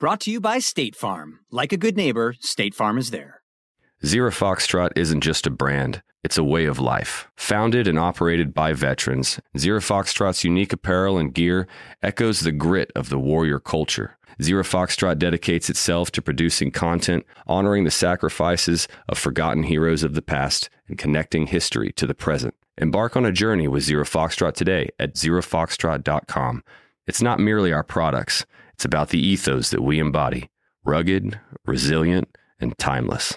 Brought to you by State Farm. Like a good neighbor, State Farm is there. Zero Foxtrot isn't just a brand, it's a way of life. Founded and operated by veterans, Zero Foxtrot's unique apparel and gear echoes the grit of the warrior culture. Zero Foxtrot dedicates itself to producing content, honoring the sacrifices of forgotten heroes of the past, and connecting history to the present. Embark on a journey with Zero Foxtrot today at zerofoxtrot.com. It's not merely our products. It's about the ethos that we embody rugged, resilient, and timeless.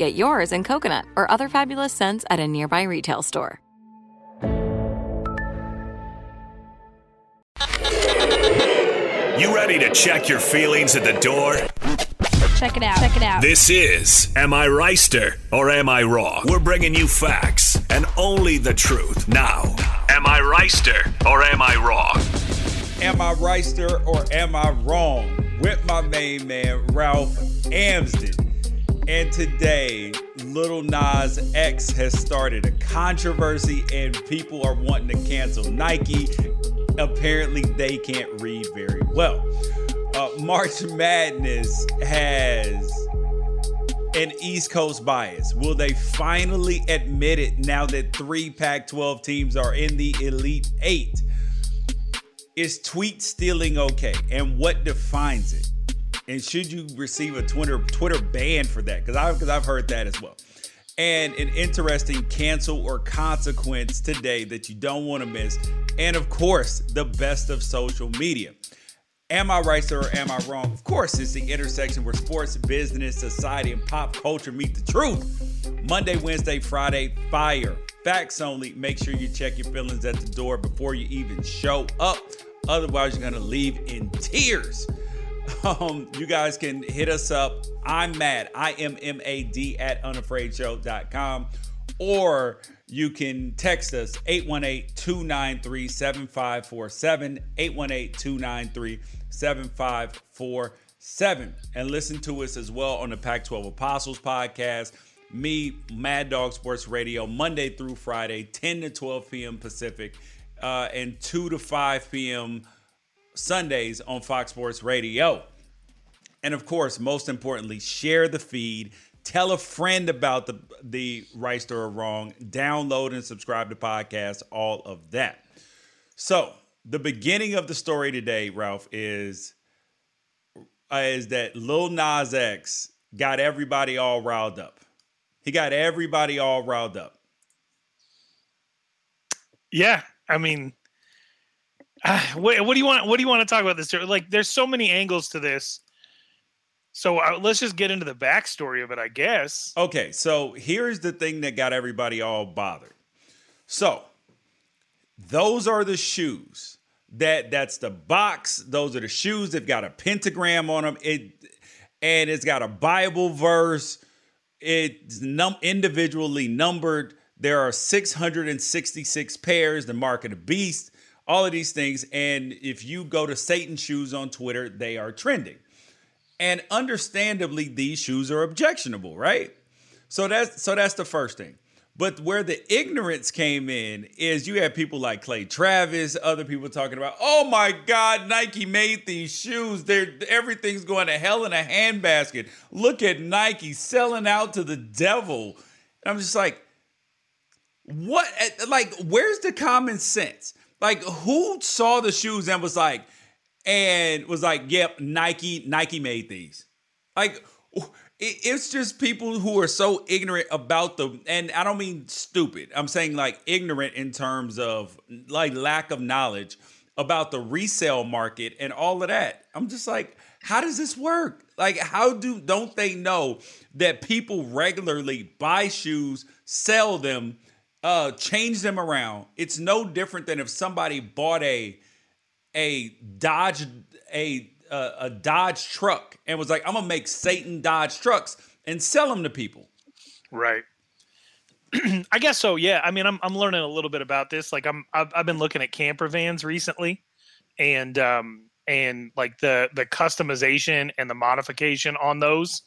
Get yours in coconut or other fabulous scents at a nearby retail store. You ready to check your feelings at the door? Check it out. Check it out. This is Am I Reister or Am I Wrong? We're bringing you facts and only the truth. Now, Am I Reister or Am I Wrong? Am I Reister or Am I Wrong? With my main man, Ralph Amsden. And today, Little Nas X has started a controversy, and people are wanting to cancel Nike. Apparently, they can't read very well. Uh, March Madness has an East Coast bias. Will they finally admit it now that three Pac 12 teams are in the Elite Eight? Is tweet stealing okay? And what defines it? And should you receive a Twitter Twitter ban for that? Because I've because I've heard that as well. And an interesting cancel or consequence today that you don't want to miss. And of course, the best of social media. Am I right, sir, or am I wrong? Of course, it's the intersection where sports, business, society, and pop culture meet the truth. Monday, Wednesday, Friday, fire. Facts only. Make sure you check your feelings at the door before you even show up. Otherwise, you're going to leave in tears. Um, you guys can hit us up. I'm mad. I am M A D at unafraidshow.com. Or you can text us 818 293 7547. 818 293 7547. And listen to us as well on the Pac 12 Apostles podcast. Me, Mad Dog Sports Radio, Monday through Friday, 10 to 12 p.m. Pacific, uh, and 2 to 5 p.m. Sundays on Fox Sports Radio. And of course, most importantly, share the feed. Tell a friend about the the right or wrong. Download and subscribe to podcasts. All of that. So the beginning of the story today, Ralph, is is that Lil Nas X got everybody all riled up. He got everybody all riled up. Yeah, I mean, uh, what, what do you want? What do you want to talk about this? Like, there's so many angles to this. So uh, let's just get into the backstory of it, I guess. Okay, so here's the thing that got everybody all bothered. So those are the shoes. That that's the box. Those are the shoes. They've got a pentagram on them. It and it's got a Bible verse. It's num- individually numbered. There are 666 pairs. The mark of the beast. All of these things. And if you go to Satan shoes on Twitter, they are trending. And understandably, these shoes are objectionable, right? So that's so that's the first thing. But where the ignorance came in is you had people like Clay Travis, other people talking about, oh my God, Nike made these shoes. They're everything's going to hell in a handbasket. Look at Nike selling out to the devil. And I'm just like, what like where's the common sense? Like who saw the shoes and was like, and was like, yep, Nike, Nike made these. Like, it's just people who are so ignorant about the, and I don't mean stupid. I'm saying like ignorant in terms of like lack of knowledge about the resale market and all of that. I'm just like, how does this work? Like, how do don't they know that people regularly buy shoes, sell them, uh, change them around? It's no different than if somebody bought a a Dodge a a, a Dodge truck and was like, I'm gonna make Satan Dodge trucks and sell them to people. Right. I guess so. Yeah. I mean, I'm I'm learning a little bit about this. Like, I'm I've, I've been looking at camper vans recently, and um and like the the customization and the modification on those.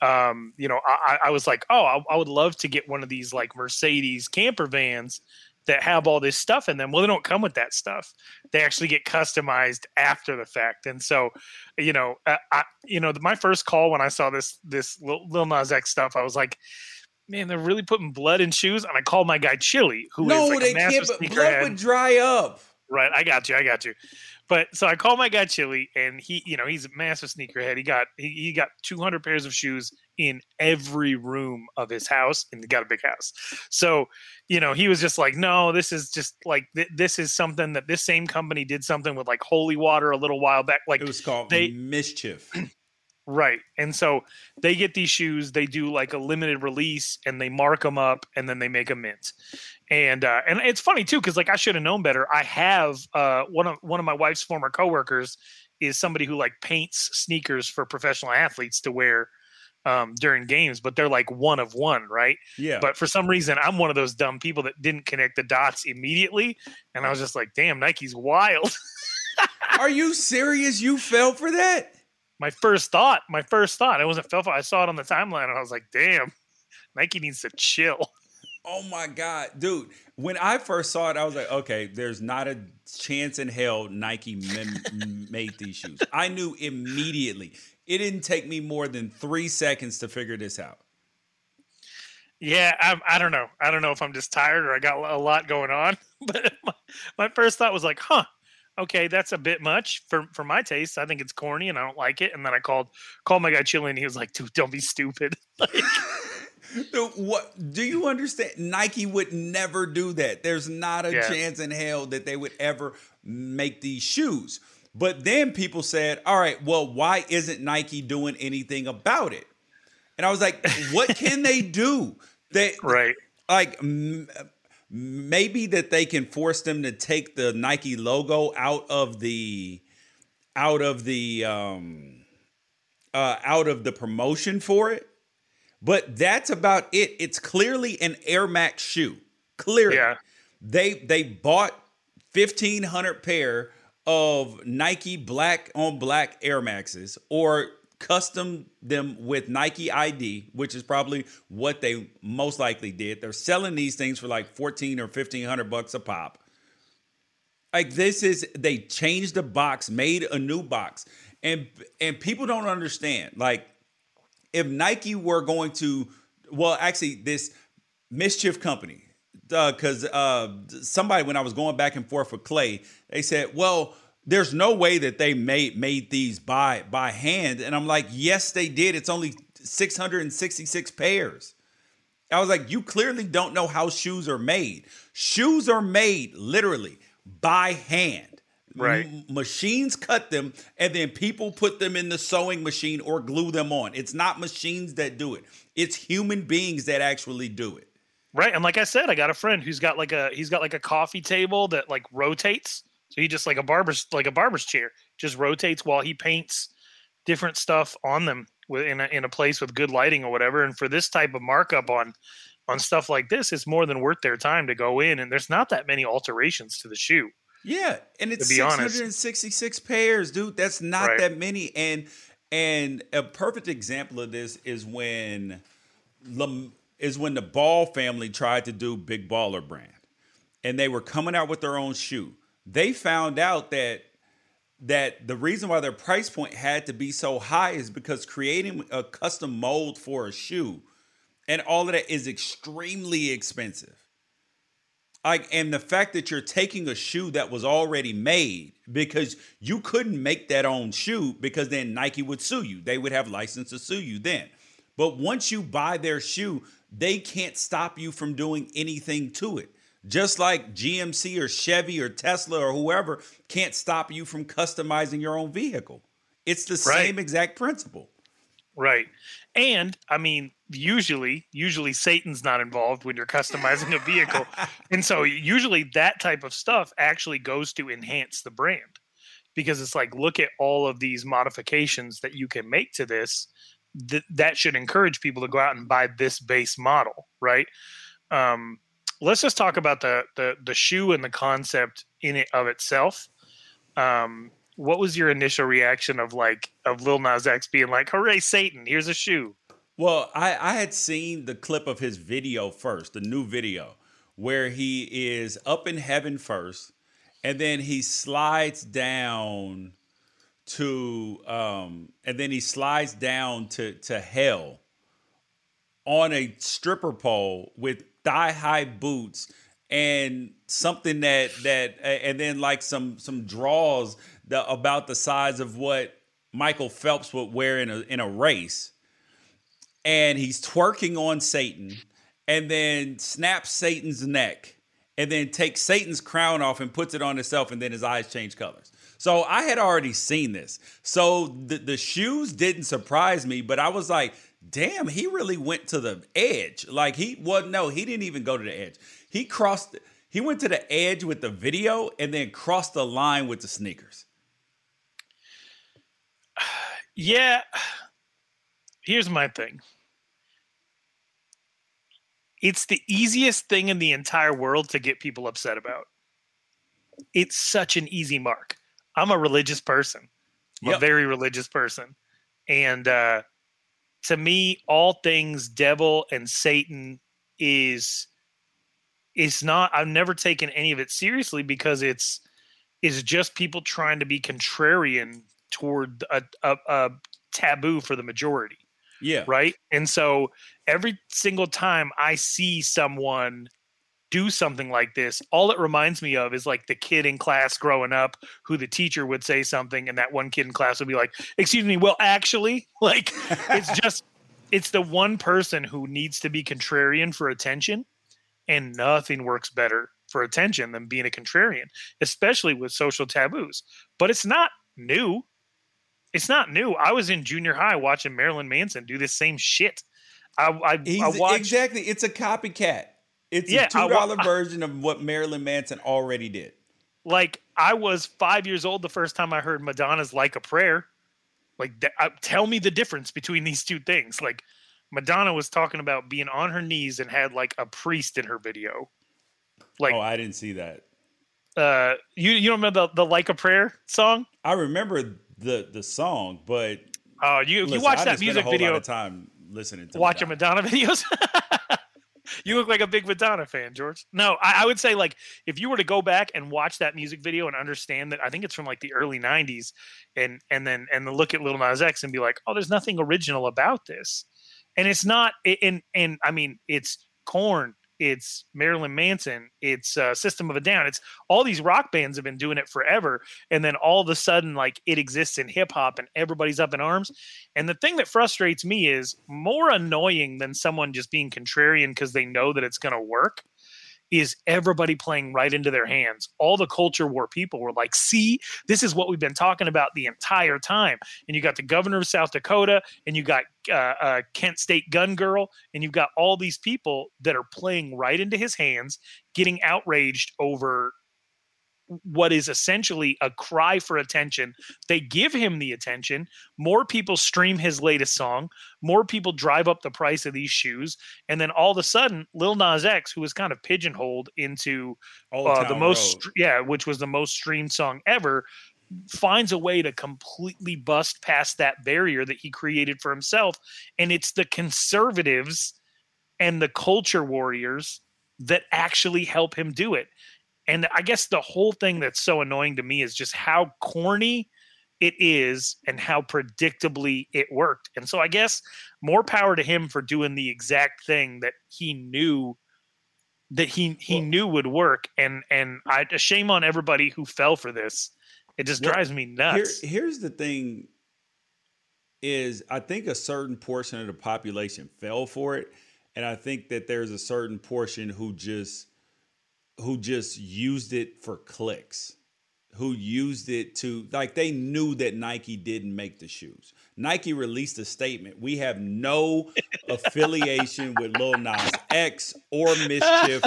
Um, you know, I, I was like, oh, I, I would love to get one of these like Mercedes camper vans that have all this stuff in them. Well, they don't come with that stuff. They actually get customized after the fact. And so, you know, uh, I, you know, my first call when I saw this this Lil Nas X stuff, I was like, man, they're really putting blood in shoes. And I called my guy Chili, who no, is like they can't. But blood would dry up. Right, I got you. I got you. But so I called my guy Chili, and he, you know, he's a massive sneakerhead. He got he, he got 200 pairs of shoes in every room of his house, and he got a big house. So, you know, he was just like, no, this is just like th- this is something that this same company did something with like holy water a little while back. Like it was called they, mischief. Right. And so they get these shoes, they do like a limited release and they mark them up and then they make a mint. And uh and it's funny too cuz like I should have known better. I have uh one of one of my wife's former coworkers is somebody who like paints sneakers for professional athletes to wear um during games, but they're like one of one, right? Yeah. But for some reason I'm one of those dumb people that didn't connect the dots immediately and I was just like, "Damn, Nike's wild." Are you serious? You fell for that? My first thought, my first thought, it wasn't felt. I saw it on the timeline and I was like, damn, Nike needs to chill. Oh my God, dude. When I first saw it, I was like, okay, there's not a chance in hell Nike made these shoes. I knew immediately. It didn't take me more than three seconds to figure this out. Yeah, I'm, I don't know. I don't know if I'm just tired or I got a lot going on. But my, my first thought was like, huh, okay, that's a bit much for for my taste. I think it's corny and I don't like it. And then I called called my guy Chili and he was like, dude, don't be stupid. like, what do you understand? Nike would never do that. There's not a yeah. chance in hell that they would ever make these shoes. But then people said, all right, well, why isn't Nike doing anything about it? And I was like, what can they do? They right like m- maybe that they can force them to take the Nike logo out of the out of the um uh out of the promotion for it. But that's about it. It's clearly an Air Max shoe. Clearly. Yeah. They they bought 1500 pair of Nike black on black Air Maxes or custom them with Nike ID, which is probably what they most likely did. They're selling these things for like 14 or 1500 bucks a pop. Like this is they changed the box, made a new box. And and people don't understand. Like if Nike were going to well actually this mischief company because uh, uh, somebody when I was going back and forth with Clay, they said, "Well, there's no way that they made made these by by hand and i'm like yes they did it's only 666 pairs i was like you clearly don't know how shoes are made shoes are made literally by hand Right. M- machines cut them, and then people put them in the sewing machine or glue them on. It's not machines that do it. It's human beings that actually do it. Right. And like I said, I got a friend who's got like a he's got like a coffee table that like rotates. So he just like a barber's like a barber's chair just rotates while he paints different stuff on them in a, in a place with good lighting or whatever. And for this type of markup on on stuff like this, it's more than worth their time to go in. And there's not that many alterations to the shoe. Yeah, and it's 666 honest. pairs, dude. That's not right. that many. And and a perfect example of this is when is when the Ball family tried to do Big Baller brand, and they were coming out with their own shoe. They found out that that the reason why their price point had to be so high is because creating a custom mold for a shoe and all of that is extremely expensive like and the fact that you're taking a shoe that was already made because you couldn't make that own shoe because then Nike would sue you. They would have license to sue you then. But once you buy their shoe, they can't stop you from doing anything to it. Just like GMC or Chevy or Tesla or whoever can't stop you from customizing your own vehicle. It's the right. same exact principle. Right. And I mean, usually, usually Satan's not involved when you're customizing a vehicle. and so usually that type of stuff actually goes to enhance the brand because it's like, look at all of these modifications that you can make to this. Th- that should encourage people to go out and buy this base model, right? Um, let's just talk about the, the the shoe and the concept in it of itself. Um, what was your initial reaction of like of Lil Nas X being like, "Hooray, Satan! Here's a shoe." Well, I I had seen the clip of his video first, the new video, where he is up in heaven first, and then he slides down to um, and then he slides down to to hell on a stripper pole with thigh high boots and something that that and then like some some draws the, about the size of what Michael Phelps would wear in a in a race, and he's twerking on Satan, and then snaps Satan's neck, and then takes Satan's crown off and puts it on himself, and then his eyes change colors. So I had already seen this. So the, the shoes didn't surprise me, but I was like, damn, he really went to the edge. Like he well, no, he didn't even go to the edge. He crossed he went to the edge with the video and then crossed the line with the sneakers. Yeah. Here's my thing. It's the easiest thing in the entire world to get people upset about. It's such an easy mark. I'm a religious person. I'm yep. a very religious person. And uh, to me, all things devil and Satan is is not I've never taken any of it seriously because it's is just people trying to be contrarian toward a, a, a taboo for the majority. Yeah. Right. And so every single time I see someone do something like this, all it reminds me of is like the kid in class growing up who the teacher would say something, and that one kid in class would be like, Excuse me, well, actually, like it's just, it's the one person who needs to be contrarian for attention, and nothing works better for attention than being a contrarian, especially with social taboos. But it's not new it's not new. I was in junior high watching Marilyn Manson do this same shit. I, I, I watched, exactly. It's a copycat. It's yeah, a two dollar version of what Marilyn Manson already did. Like I was five years old the first time I heard Madonna's "Like a Prayer." Like, uh, tell me the difference between these two things. Like, Madonna was talking about being on her knees and had like a priest in her video. Like, oh, I didn't see that. Uh, you you don't remember the, the "Like a Prayer" song? I remember the the song, but oh, you listen, you watch that music video. time listening to watching Madonna, Madonna videos. You look like a big Madonna fan, George. No, I, I, would say like if you were to go back and watch that music video and understand that I think it's from like the early '90s, and and then and then look at Little Nas X and be like, oh, there's nothing original about this, and it's not. And and I mean, it's Korn, it's Marilyn Manson, it's uh, System of a Down. It's all these rock bands have been doing it forever, and then all of a sudden, like it exists in hip hop, and everybody's up in arms. And the thing that frustrates me is more annoying than someone just being contrarian because they know that it's going to work is everybody playing right into their hands. All the culture war people were like, see, this is what we've been talking about the entire time. And you got the governor of South Dakota, and you got uh, uh, Kent State gun girl, and you've got all these people that are playing right into his hands, getting outraged over what is essentially a cry for attention. They give him the attention. More people stream his latest song. More people drive up the price of these shoes. And then all of a sudden, Lil Nas X, who was kind of pigeonholed into uh, the most, Road. yeah, which was the most streamed song ever, finds a way to completely bust past that barrier that he created for himself. And it's the conservatives and the culture warriors that actually help him do it. And I guess the whole thing that's so annoying to me is just how corny it is and how predictably it worked. And so I guess more power to him for doing the exact thing that he knew that he he well, knew would work and and I shame on everybody who fell for this. It just well, drives me nuts. Here, here's the thing is I think a certain portion of the population fell for it and I think that there's a certain portion who just who just used it for clicks, who used it to like they knew that Nike didn't make the shoes. Nike released a statement: "We have no affiliation with Lil Nas X or Mischief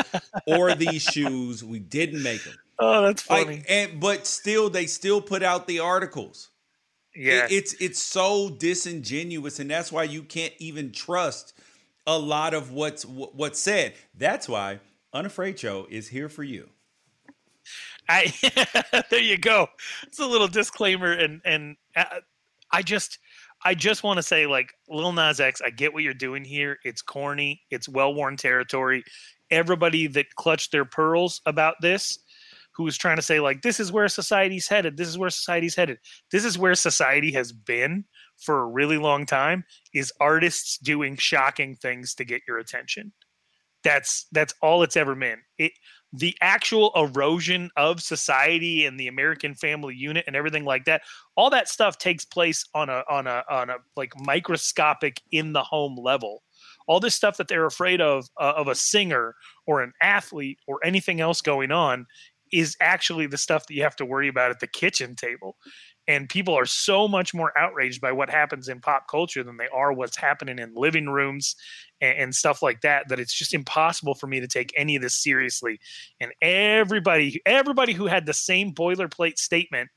or these shoes. We didn't make them." Oh, that's funny. Like, and but still, they still put out the articles. Yeah, it, it's it's so disingenuous, and that's why you can't even trust a lot of what's what's said. That's why Unafraid Show is here for you. I there you go. It's a little disclaimer, and and uh, I just I just want to say, like Lil Nas X, I get what you're doing here. It's corny. It's well worn territory. Everybody that clutched their pearls about this, who was trying to say like this is where society's headed. This is where society's headed. This is where society has been for a really long time. Is artists doing shocking things to get your attention that's that's all it's ever been. It the actual erosion of society and the American family unit and everything like that. All that stuff takes place on a on a on a like microscopic in the home level. All this stuff that they're afraid of uh, of a singer or an athlete or anything else going on is actually the stuff that you have to worry about at the kitchen table and people are so much more outraged by what happens in pop culture than they are what's happening in living rooms and, and, stuff like that that it's just impossible for me to take any of this seriously. And everybody everybody who had the same boilerplate statement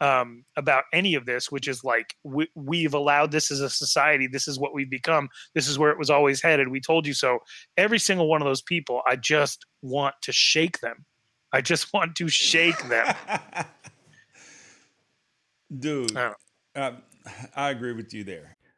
um, about any of this which is like we, we've allowed this as a society this is what we've become this is where it was always headed we told you so. Every single one of those people i just want to shake them. I just want to shake them. Dude, I, uh, I agree with you there.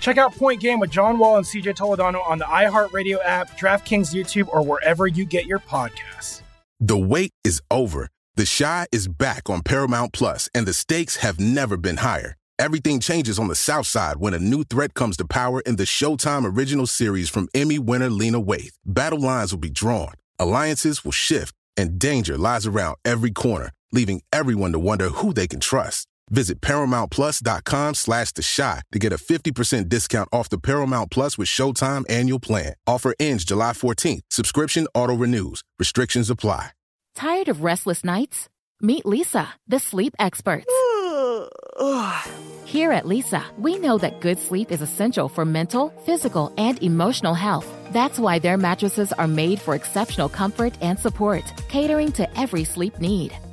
Check out Point Game with John Wall and CJ Toledano on the iHeartRadio app, DraftKings YouTube, or wherever you get your podcasts. The wait is over. The Chi is back on Paramount Plus, and the stakes have never been higher. Everything changes on the South Side when a new threat comes to power in the Showtime original series from Emmy winner Lena Waithe. Battle lines will be drawn, alliances will shift, and danger lies around every corner, leaving everyone to wonder who they can trust. Visit ParamountPlus.com slash The Shot to get a 50% discount off the Paramount Plus with Showtime annual plan. Offer ends July 14th. Subscription auto-renews. Restrictions apply. Tired of restless nights? Meet Leesa, the sleep experts. Here at Leesa, we know that good sleep is essential for mental, physical, and emotional health. That's why their mattresses are made for exceptional comfort and support, catering to every sleep need.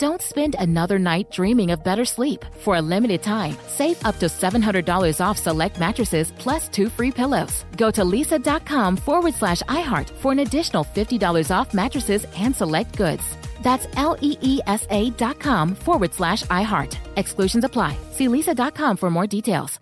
Don't spend another night dreaming of better sleep. For a limited time, save up to $700 off select mattresses plus two free pillows. Go to leesa.com forward slash iHeart for an additional $50 off mattresses and select goods. That's L E E S A dot com forward slash iHeart. Exclusions apply. See leesa.com for more details.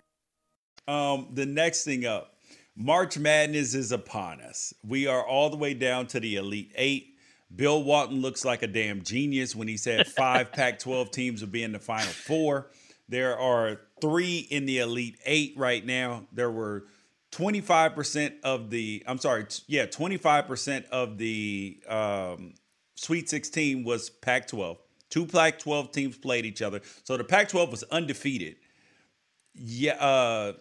Um, the next thing up March Madness is upon us. We are all the way down to the Elite Eight. Bill Walton looks like a damn genius when he said five Pac 12 teams will be in the Final Four. There are three in the Elite Eight right now. There were 25% of the, I'm sorry, yeah, 25% of the um, Sweet 16 was Pac 12. Two Pac 12 teams played each other. So the Pac 12 was undefeated. Yeah, uh,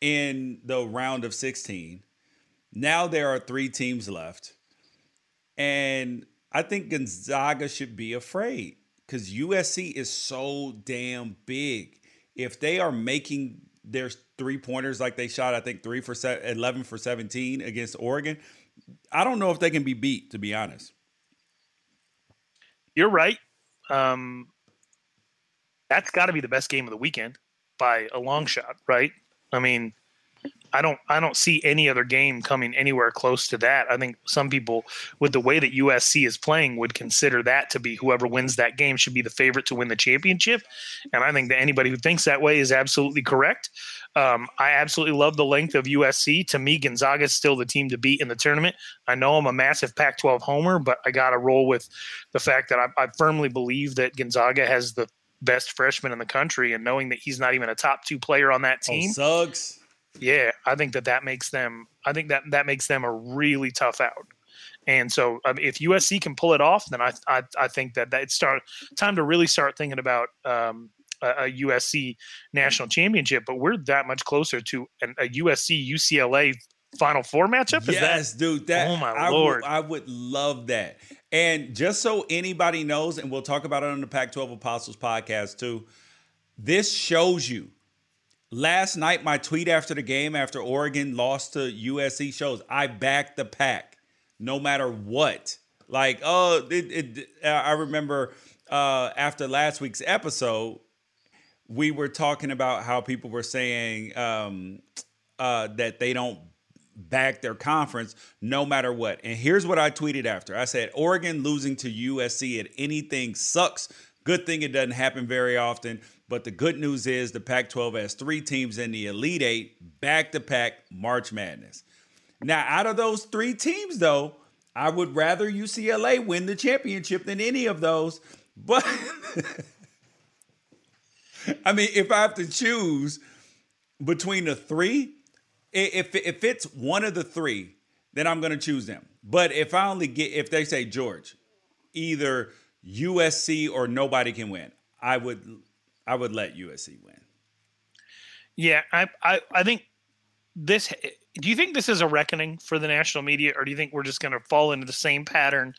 in the round of 16. Now there are three teams left. And I think Gonzaga should be afraid because USC is so damn big. If they are making their three pointers like they shot, I think three for se- 11 for 17 against Oregon, I don't know if they can be beat, to be honest. You're right. Um, that's got to be the best game of the weekend by a long shot, right? I mean, I don't I don't see any other game coming anywhere close to that. I think some people with the way that USC is playing would consider that to be whoever wins that game should be the favorite to win the championship. And I think that anybody who thinks that way is absolutely correct. Um, I absolutely love the length of USC. To me, Gonzaga is still the team to beat in the tournament. I know I'm a massive Pac 12 homer, but I got to roll with the fact that I, I firmly believe that Gonzaga has the best freshman in the country. And knowing that he's not even a top two player on that team Oh, team. Yeah, I think that that makes them. I think that that makes them a really tough out. And so, um, if USC can pull it off, then I I, I think that that it's start time to really start thinking about um, a, a USC national championship. But we're that much closer to an, a USC UCLA Final Four matchup. Is yes, that, dude. That oh my I lord! Would, I would love that. And just so anybody knows, and we'll talk about it on the Pac-12 Apostles podcast too. This shows you. Last night, my tweet after the game, after Oregon lost to USC, shows I backed the pack, no matter what. Like, oh, it, it, I remember uh, after last week's episode, we were talking about how people were saying um, uh, that they don't back their conference no matter what. And here's what I tweeted after I said, Oregon losing to USC at anything sucks. Good thing it doesn't happen very often. But the good news is the Pac 12 has three teams in the Elite Eight, back to back March Madness. Now, out of those three teams, though, I would rather UCLA win the championship than any of those. But I mean, if I have to choose between the three, if if it's one of the three, then I'm going to choose them. But if I only get if they say George, either USC or nobody can win, I would I would let USC win. Yeah, I, I I think this. Do you think this is a reckoning for the national media, or do you think we're just going to fall into the same pattern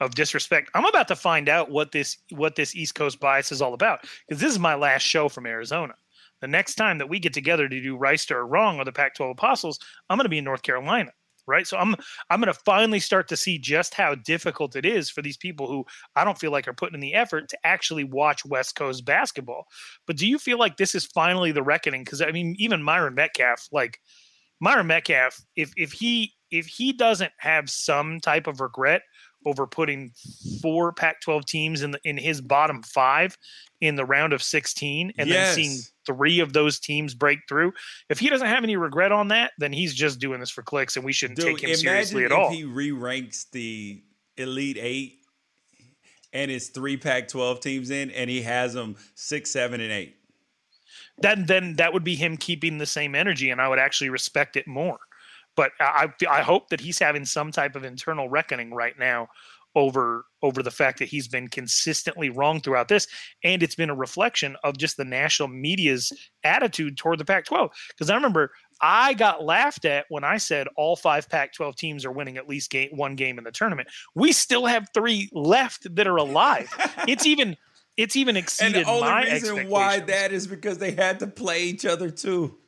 of disrespect? I'm about to find out what this what this East Coast bias is all about because this is my last show from Arizona. The next time that we get together to do Reister or Wrong or the Pac-12 Apostles, I'm going to be in North Carolina right? So I'm I'm going to finally start to see just how difficult it is for these people who I don't feel like are putting in the effort to actually watch West Coast basketball. But do you feel like this is finally the reckoning? Because I mean, even Myron Medcalf, like Myron Medcalf, if if he if he doesn't have some type of regret over putting four Pac-12 teams in the, in his bottom five in the round of 16 and Yes. then seeing three of those teams break through. If he doesn't have any regret on that, then he's just doing this for clicks and we shouldn't Dude, take him seriously at all. he re-ranks the Elite Eight and it's three Pac-12 teams in, and he has them six, seven, and eight. then then that would be him keeping the same energy and I would actually respect it more. But I I hope that he's having some type of internal reckoning right now over over the fact that he's been consistently wrong throughout this and it's been a reflection of just the national media's attitude toward the Pac-12 because I remember I got laughed at when I said all five Pac-12 teams are winning at least game, one game in the tournament. We still have 3 left that are alive. it's even it's even And exceeded the only my reason expectations. why that is because they had to play each other too.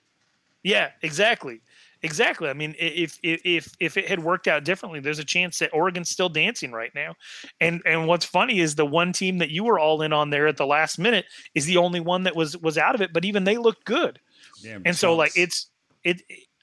Yeah, exactly. Exactly. I mean, if if if if it had worked out differently, there's a chance that Oregon's still dancing right now. And and what's funny is the one team that you were all in on there at the last minute is the only one that was was out of it, but even they looked good. Damn and so like it's it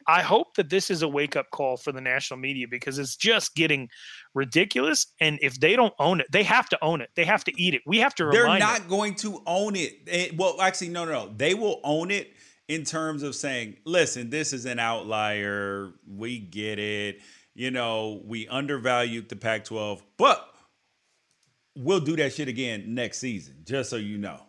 I hope that this is a wake up call for the national media because it's just getting ridiculous. And if they don't own it, they have to own it. They have to eat it. We have to They're not them. going to own it. Eh, well, actually, no, no, no. They will own it in terms of saying, listen, this is an outlier. We get it. You know, we undervalued the Pac 12, but we'll do that shit again next season, just so you know.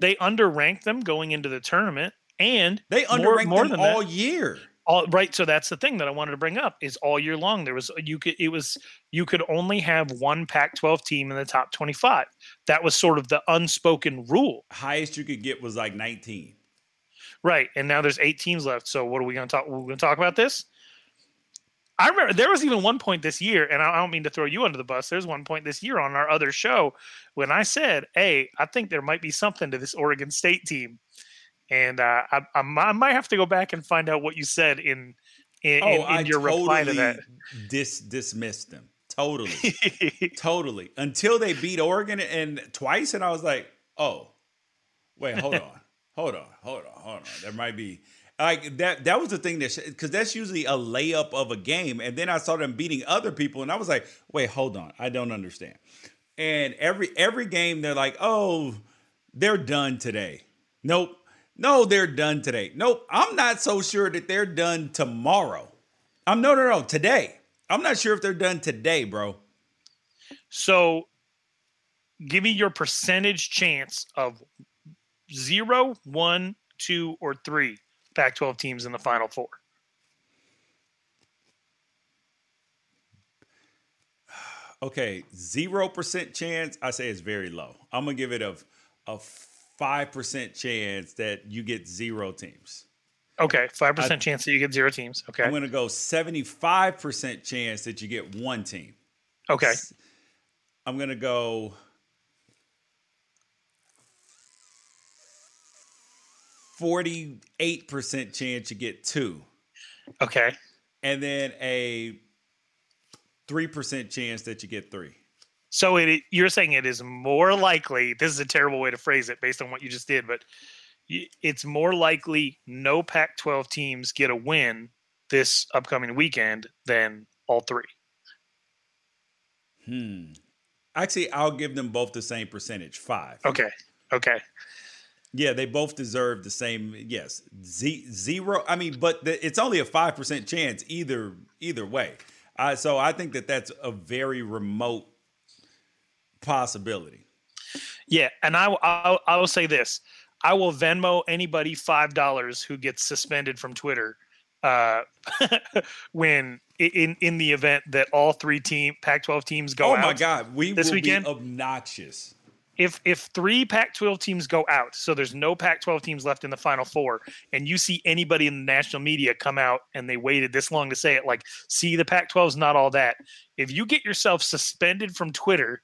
They underranked them going into the tournament, and They more- underranked more them than that- all year. all right so that's the thing that i wanted to bring up is all year long there was you could it was you could only have one pac 12 team in the top 25 that was sort of the unspoken rule Highest you could get was like 19. Right and now there's eight teams left so what are we going to talk we're going to talk about this i remember there was even one point this year and i don't mean to throw you under the bus there's one point this year on our other show when i said hey i think there might be something to this oregon state team and uh, I, I, might have to go back and find out what you said in in, Oh, in, in I your reply to that dis- dismissed them. Totally. totally. Until they beat Oregon and twice, and I was like, oh, wait, hold on. Hold on. Hold on. Hold on. There might be like that. That was the thing that because that's usually a layup of a game, and then I saw them beating other people, and I was like, wait, hold on. I don't understand. And every every game, they're like, oh, they're done today. Nope. No, they're done today. Nope. I'm not so sure that they're done tomorrow. I'm no, no, no. Today. I'm not sure if they're done today, bro. So, give me your percentage chance of zero, one, two, or three Pac 12 teams in the Final Four. Okay, zero percent chance. I say it's very low. I'm gonna give it a a five percent chance that you get zero teams. Okay, 5% I- chance that you get zero teams. Okay. I'm gonna go 75 percent chance that you get one team. Okay. I'm gonna go. Forty-eight percent chance you get two. Okay. And then a three percent chance that you get three. So it you're saying it is more likely. This is a terrible way to phrase it based on what you just did, but it's more likely no Pac-12 teams get a win this upcoming weekend than all three. Hmm. Actually, I'll give them both the same percentage, five. Okay. Okay. Yeah, they both deserve the same. Yes, Z- zero. I mean, but the, it's only a five percent chance either either way. Uh, so I think that that's a very remote possibility. Yeah, and I I, I will say this: I will Venmo anybody five dollars who gets suspended from Twitter uh, when in in the event that all three team Pac-12 teams go oh out. my God, we this will weekend. be obnoxious. If if three Pac-12 teams go out, so there's no Pac-12 teams left in the Final Four, and you see anybody in the national media come out and they waited this long to say it, like, see, the Pac-12's not all that. If you get yourself suspended from Twitter,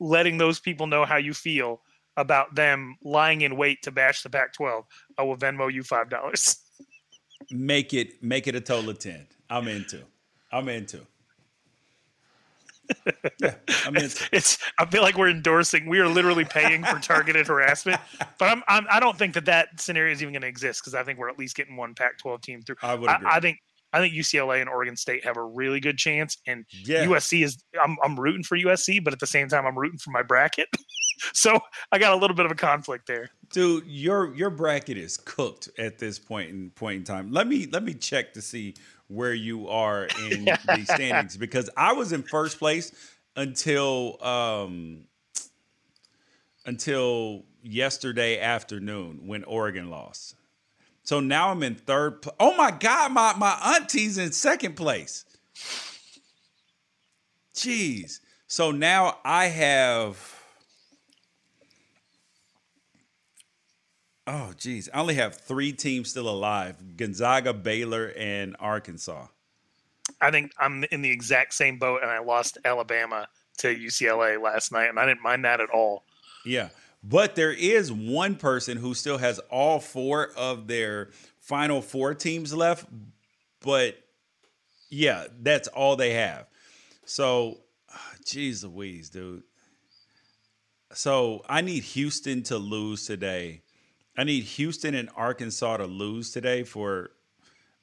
letting those people know how you feel about them lying in wait to bash the Pac-12, I will Venmo you five dollars. Make it make it a total of ten. I'm into. I'm into. Yeah, I'm into. It's. I feel like we're endorsing. We are literally paying for targeted harassment, but I'm, I'm. I don't think that that scenario is even going to exist because I think we're at least getting one Pac-12 team through. I would I. I think. I think UCLA and Oregon State have a really good chance, and Yeah. USC is. I'm I'm rooting for USC, but at the same time, I'm rooting for my bracket. so I got a little bit of a conflict there. Dude, your your bracket is cooked at this point in point in time. Let me let me check to see where you are in the standings because I was in first place until um until yesterday afternoon when Oregon lost. So now I'm in third. Pl- oh my God, my my auntie's in second place. Jeez. So now I have. Oh, geez. I only have three teams still alive Gonzaga, Baylor, and Arkansas. I think I'm in the exact same boat, and I lost Alabama to UCLA last night, and I didn't mind that at all. Yeah. But there is one person who still has all four of their final four teams left. But yeah, that's all they have. So, ah, geez Louise, dude. So I need Houston to lose today. I need Houston and Arkansas to lose today for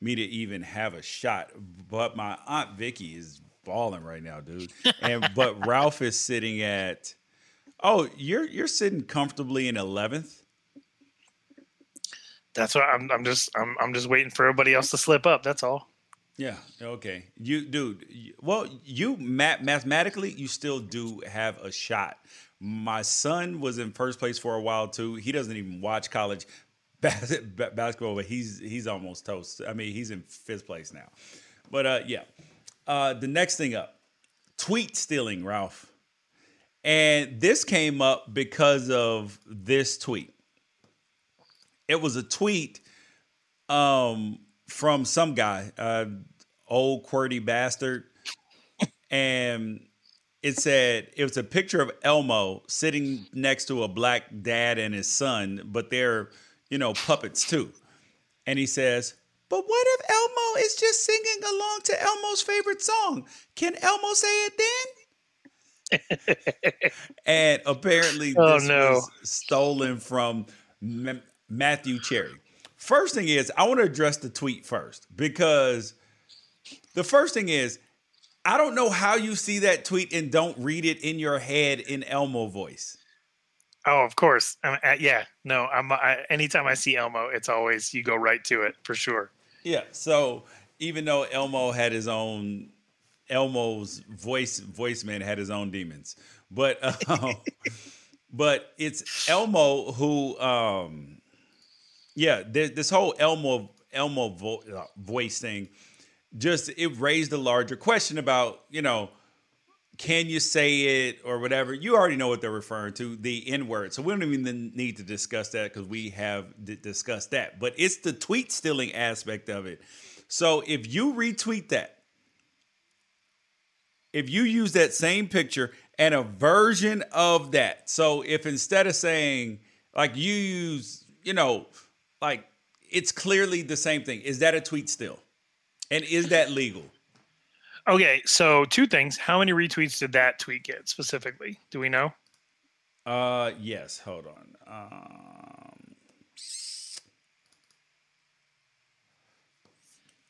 me to even have a shot. But my aunt Vicky is balling right now, dude. And but Ralph is sitting at Oh, you're you're sitting comfortably in 11th. That's what I'm. I'm just. I'm. I'm just waiting for everybody else to slip up. That's all. Yeah. Okay. You, dude. you- Well, you math- mathematically, you still do have a shot. My son was in first place for a while too. He doesn't even watch college bas- ba- basketball, but he's he's almost toast. I mean, he's in fifth place now. But uh, yeah. Uh, the next thing up, tweet stealing, Ralph. And this came up because of this tweet. It was a tweet um, from some guy, uh, old QWERTY bastard, and it said it was a picture of Elmo sitting next to a black dad and his son, but they're you know puppets too. And he says, "But what if Elmo is just singing along to Elmo's favorite song? Can Elmo say it then?" and apparently Oh, this no. was stolen from M- Matthew Cherry. First thing is, I want to address the tweet first because the first thing is, I don't know how you see that tweet and don't read it in your head in Elmo voice. Oh, of course. Um, uh, yeah. No. I'm. I, anytime I see Elmo, it's always you go right to it for sure. Yeah. So even though Elmo had his own, Elmo's voice voiceman had his own demons, but uh, but it's Elmo who, um, yeah, th- this whole Elmo Elmo vo- uh, voice thing, just it raised a larger question about you know. Can you say it or whatever? You already know what they're referring to, the N word. So we don't even need to discuss that because we have d- discussed that. But it's the tweet stealing aspect of it. So if you retweet that, if you use that same picture and a version of that, so if instead of saying like you use, you know, like it's clearly the same thing, is that a tweet still? And is that legal? Okay. So two things. How many retweets did that tweet get specifically? Do we know? Uh, yes. Hold on. Um,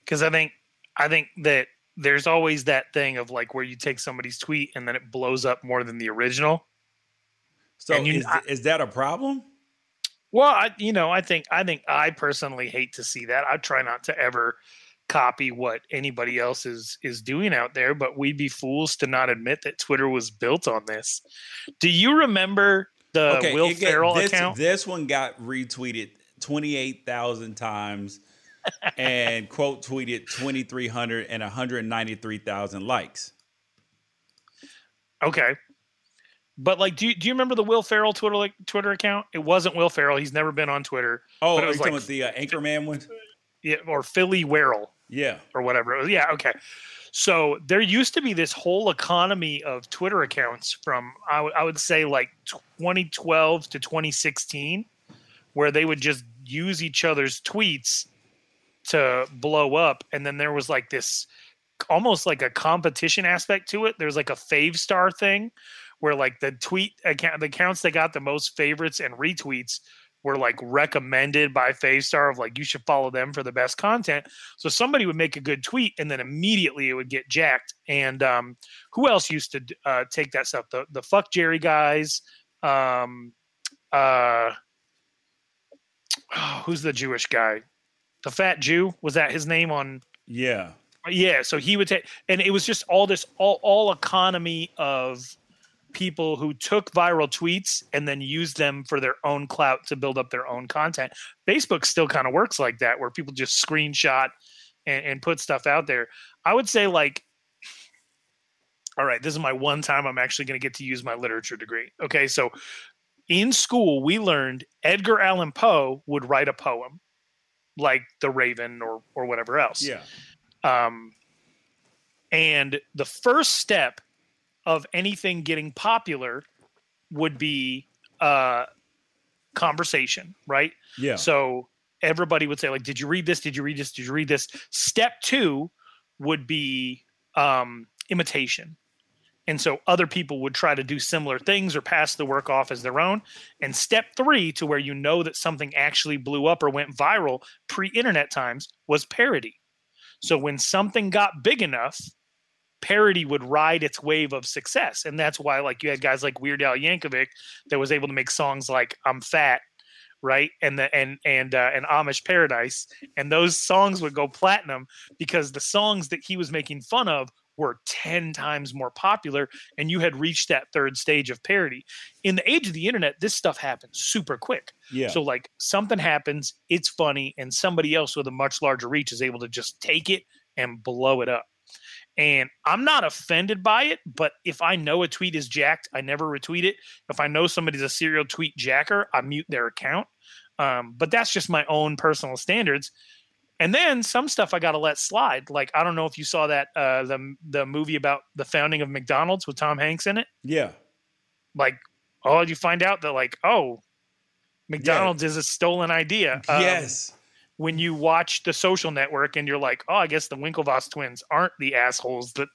Because I think I think that there's always that thing of like where you take somebody's tweet and then it blows up more than the original. so you- is, is that a problem? Well, I, you know, I think I think I personally hate to see that. I try not to ever copy what anybody else is is doing out there, but we'd be fools to not admit that Twitter was built on this. Do you remember the Will Ferrell this, account? This one got retweeted 28,000 times and quote tweeted 2,300 and 193,000 likes. Okay. But like, do you, do you remember the Will Ferrell Twitter like, Twitter account? It wasn't Will Ferrell. He's never been on Twitter. Oh, it was like the uh, Anchorman one? yeah, or Philly Werrell. Yeah. or whatever. was. Yeah, okay. So there used to be this whole economy of Twitter accounts from I would- would say like 2012 to 2016, where they would just use each other's tweets to blow up, and then there was like this almost like a competition aspect to it. There's like a Favstar thing where like the tweet account the accounts that got the most favorites and retweets were like recommended by Favstar of like you should follow them for the best content. So somebody would make a good tweet and then immediately it would get jacked. And um, who else used to uh, take that stuff? The the FuckJerry guys. Um, uh, oh, who's the Jewish guy? The fat Jew was that his name on? Yeah, yeah. So he would take, and it was just all this all all economy of people who took viral tweets and then used them for their own clout to build up their own content. Facebook still kind of works like that, where people just screenshot and, and put stuff out there. I would say like all right, this is my one time I'm actually going to get to use my literature degree. Okay, so in school, we learned Edgar Allan Poe would write a poem like The Raven or or whatever else. Yeah. Um, and the first step of anything getting popular would be uh, conversation, right? Yeah. So everybody would say, like, "Did you read this? Did you read this? Did you read this?" Step two would be um, imitation. And so other people would try to do similar things or pass the work off as their own. And step three, to where you know that something actually blew up or went viral pre internet times, was parody. So when something got big enough, parody would ride its wave of success. And that's why, like, you had guys like Weird Al Yankovic that was able to make songs like I'm Fat right and the and and uh, and amish paradise and those songs would go platinum because the songs that he was making fun of were 10 times more popular and you had reached that third stage of parody. In the age of the internet, this stuff happens super quick. Yeah. So like something happens, it's funny, and somebody else with a much larger reach is able to just take it and blow it up. And I'm not offended by it, but if I know a tweet is jacked, I never retweet it. If I know somebody's a serial tweet jacker, I mute their account. Um, but that's just my own personal standards. And then some stuff I got to let slide. Like I don't know if you saw that uh, the the movie about the founding of McDonald's with Tom Hanks in it. Yeah. Like, oh, you find out that like, oh, McDonald's yeah. is a stolen idea. Um, yes. When you watch The Social Network and you're like, oh, I guess the Winklevoss twins aren't the assholes that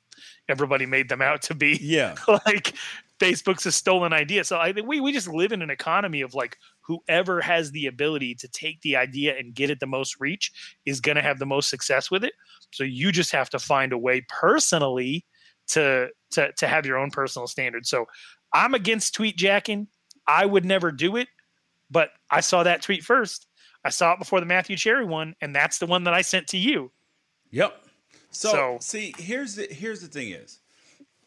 everybody made them out to be. Yeah. like Facebook's a stolen idea. So I think we we just live in an economy of like whoever has the ability to take the idea and get it the most reach is going to have the most success with it. So you just have to find a way personally to to to have your own personal standard. So I'm against tweet jacking. I would never do it, but I saw that tweet first. I saw it before the Matthew Cherry one, and that's the one that I sent to you. Yep. So, so see, here's the here's the thing is,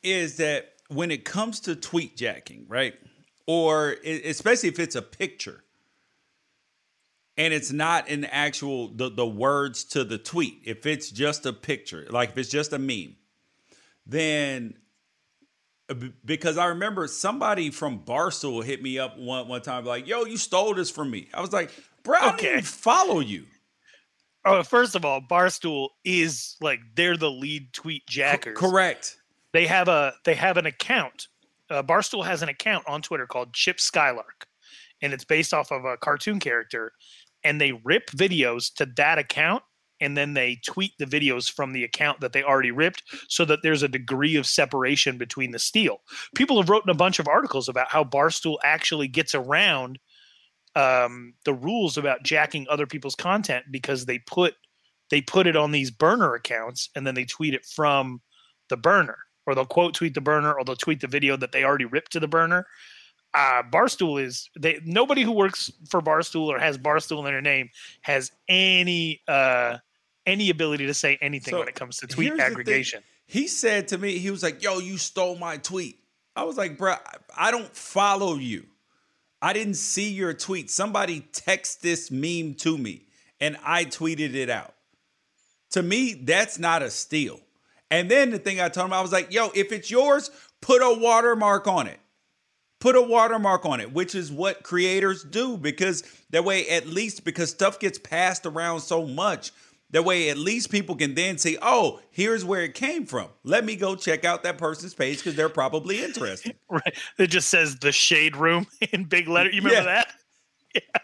is that when it comes to tweet jacking, right? Or especially if it's a picture and it's not an actual the, the words to the tweet. If it's just a picture, like if it's just a meme, then uh, because I remember somebody from Barstool hit me up one one time like, "Yo, you stole this from me." I was like, "Bro, I okay. follow you." Oh, first of all, Barstool is like they're the lead tweet jackers. correct. They have a they have an account. Uh, Barstool has an account on Twitter called Chip Skylark, and it's based off of a cartoon character. And they rip videos to that account, and then they tweet the videos from the account that they already ripped, so that there's a degree of separation between the steal. People have written a bunch of articles about how Barstool actually gets around um, the rules about jacking other people's content because they put they put it on these burner accounts and then they tweet it from the burner or they'll quote tweet the burner or they'll tweet the video that they already ripped to the burner. Uh, Barstool is they nobody who works for Barstool or has Barstool in their name has any uh any ability to say anything so when it comes to tweet aggregation. He said to me, he was like, "Yo, you stole my tweet." I was like, "Bro, I don't follow you. I didn't see your tweet. Somebody text this meme to me, and I tweeted it out." To me, that's not a steal. And then the thing I told him, I was like, yo, if it's yours, put a watermark on it. Put a watermark on it, which is what creators do because that way, at least because stuff gets passed around so much, that way at least people can then say, oh, here's where it came from. Let me go check out that person's page because they're probably interested. right. It just says the shade room in big letter. You remember yeah. that?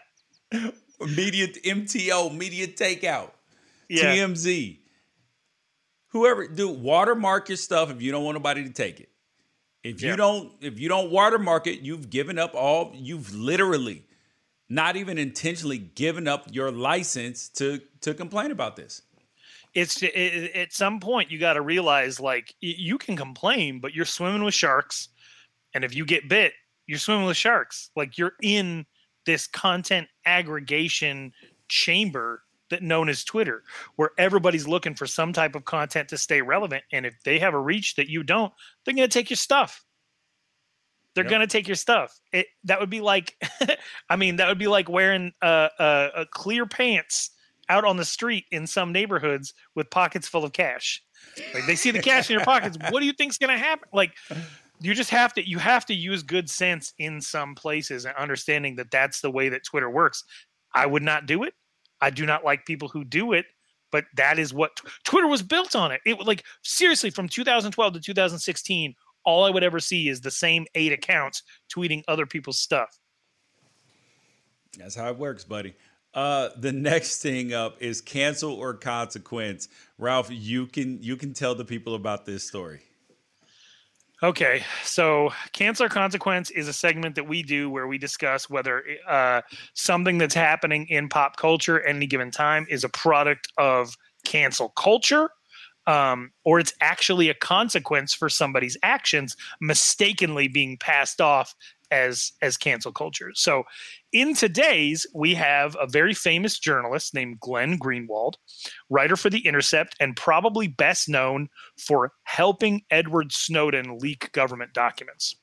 Yeah. Media MTO, media takeout, yeah. TMZ whoever do watermark your stuff if you don't want nobody to take it. If you don't if you don't watermark it, you've given up all you've literally not even intentionally giving up your license to to complain about this. It's it, at some point you got to realize like you can complain but you're swimming with sharks and if you get bit you're swimming with sharks. Like you're in this content aggregation chamber that known as twitter where everybody's looking for some type of content to stay relevant and if they have a reach that you don't they're going to take your stuff they're yep. going to take your stuff it that would be like i mean that would be like wearing uh, uh, a clear pants out on the street in some neighborhoods with pockets full of cash. Like they see the cash in your pockets. What do you think's going to happen? Like you just have to you have to use good sense in some places and understanding that that's the way that Twitter works. I would not do it. I do not like people who do it, but that is what Twitter was built on it. It like seriously from 2012 to 2016, all I would ever see is the same eight accounts tweeting other people's stuff. That's how it works, buddy. Uh, the next thing up is cancel or consequence. Ralph, you can you can tell the people about this story. Okay, so cancel or consequence is a segment that we do where we discuss whether uh, something that's happening in pop culture at any given time is a product of cancel culture um, or it's actually a consequence for somebody's actions mistakenly being passed off as as cancel culture. So in today's, we have a very famous journalist named Glenn Greenwald, writer for The Intercept, and probably best known for helping Edward Snowden leak government documents.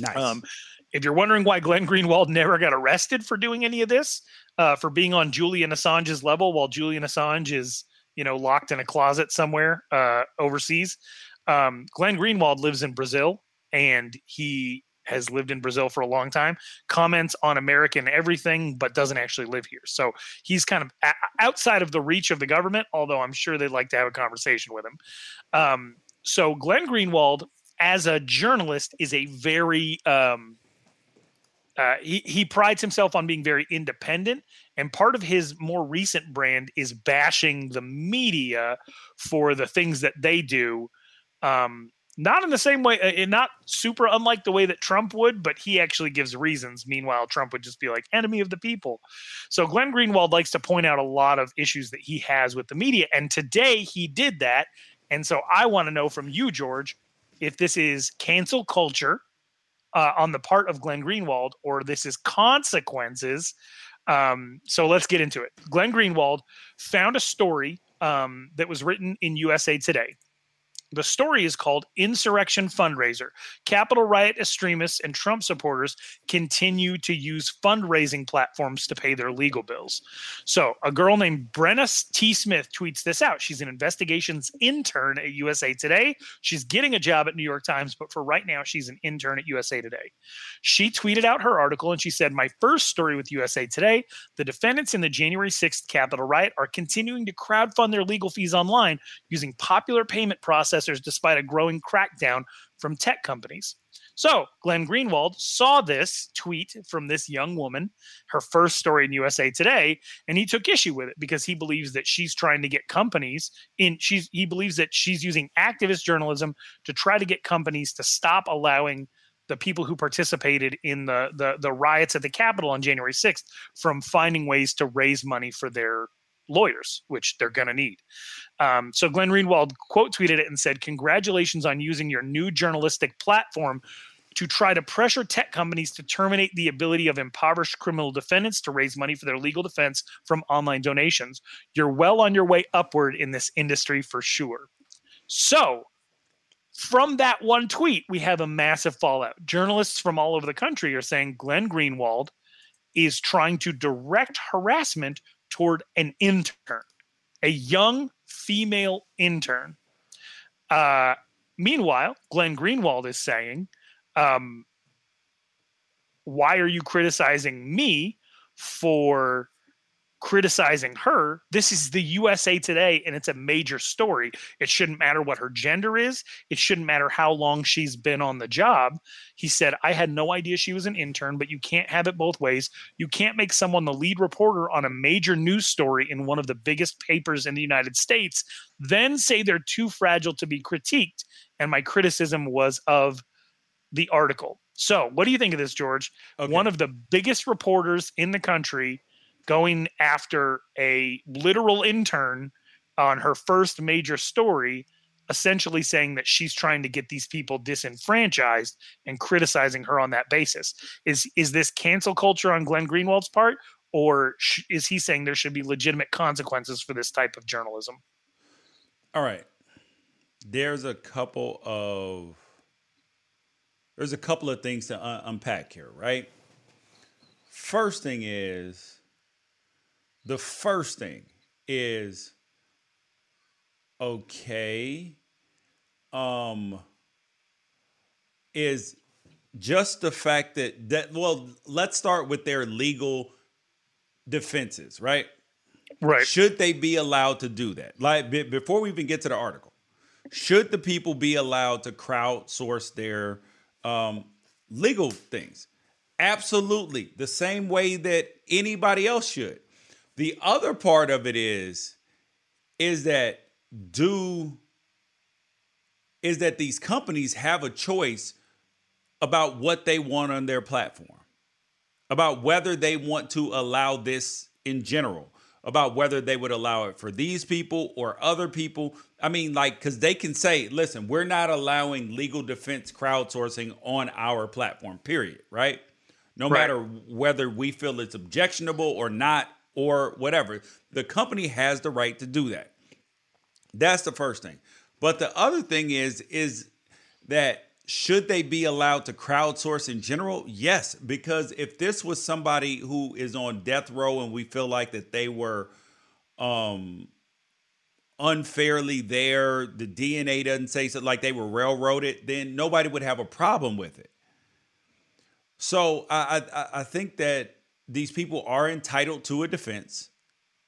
Nice. Um, if you're wondering why Glenn Greenwald never got arrested for doing any of this, uh, for being on Julian Assange's level while Julian Assange is, you know, locked in a closet somewhere uh, overseas, um, Glenn Greenwald lives in Brazil and he has lived in Brazil for a long time, comments on American everything, but doesn't actually live here. So he's kind of a- outside of the reach of the government, although I'm sure they'd like to have a conversation with him. Um, so Glenn Greenwald, as a journalist, is a very um, uh, he, he prides himself on being very independent and part of his more recent brand is bashing the media for the things that they do um, not in the same way, uh, not super unlike the way that Trump would, but he actually gives reasons. Meanwhile, Trump would just be like enemy of the people. So Glenn Greenwald likes to point out a lot of issues that he has with the media, and today he did that. And so I want to know from you, George, if this is cancel culture uh, on the part of Glenn Greenwald, or this is consequences. Um, so let's get into it. Glenn Greenwald found a story um, that was written in USA Today the story is called Insurrection Fundraiser. Capitol riot extremists and Trump supporters continue to use fundraising platforms to pay their legal bills. So, a girl named Brenna T. Smith tweets this out. She's an investigations intern at USA Today. She's getting a job at New York Times, but for right now, she's an intern at USA Today. She tweeted out her article and she said, My first story with USA Today the defendants in the January 6th Capitol riot are continuing to crowdfund their legal fees online using popular payment process processors despite a growing crackdown from tech companies. So, Glenn Greenwald saw this tweet from this young woman, her first story in USA Today, and he took issue with it because he believes that she's trying to get companies in she's he believes that she's using activist journalism to try to get companies to stop allowing the people who participated in the the, the riots at the Capitol on January 6th from finding ways to raise money for their lawyers, which they're going to need. Um, so Glenn Greenwald quote tweeted it and said, Congratulations on using your new journalistic platform to try to pressure tech companies to terminate the ability of impoverished criminal defendants to raise money for their legal defense from online donations. You're well on your way upward in this industry for sure. So, from that one tweet, we have a massive fallout. Journalists from all over the country are saying Glenn Greenwald is trying to direct harassment toward an intern, a young female intern. Uh, meanwhile, Glenn Greenwald is saying, um, Why are you criticizing me for criticizing her. This is the USA Today, and it's a major story. It shouldn't matter what her gender is, it shouldn't matter how long she's been on the job. He said, I had no idea she was an intern, but you can't have it both ways. You can't make someone the lead reporter on a major news story in one of the biggest papers in the United States, then say they're too fragile to be critiqued. And my criticism was of the article. So, what do you think of this, George? Okay. One of the biggest reporters in the country going after a literal intern on her first major story, essentially saying that she's trying to get these people disenfranchised and criticizing her on that basis. Is is this cancel culture on Glenn Greenwald's part, or sh- is he saying there should be legitimate consequences for this type of journalism? All right, there's a couple of there's a couple of things to un- unpack here, right? First thing is the first thing is okay um is just the fact that that well let's start with their legal defenses right? Right. Should they be allowed to do that? Like b- before we even get to the article should the people be allowed to crowdsource their um, legal things? Absolutely. The same way that anybody else should the other part of it is is that do is that these companies have a choice about what they want on their platform, about whether they want to allow this in general, about whether they would allow it for these people or other people. I mean, like, because they can say, listen, we're not allowing legal defense crowdsourcing on our platform, period, right? No right. matter whether we feel it's objectionable or not, or whatever, the company has the right to do that. That's the first thing. But the other thing is is that should they be allowed to crowdsource in general? Yes, because if this was somebody who is on death row and we feel like that they were um unfairly there, the DNA doesn't say so like they were railroaded, then nobody would have a problem with it. So I I, I think that these people are entitled to a defense,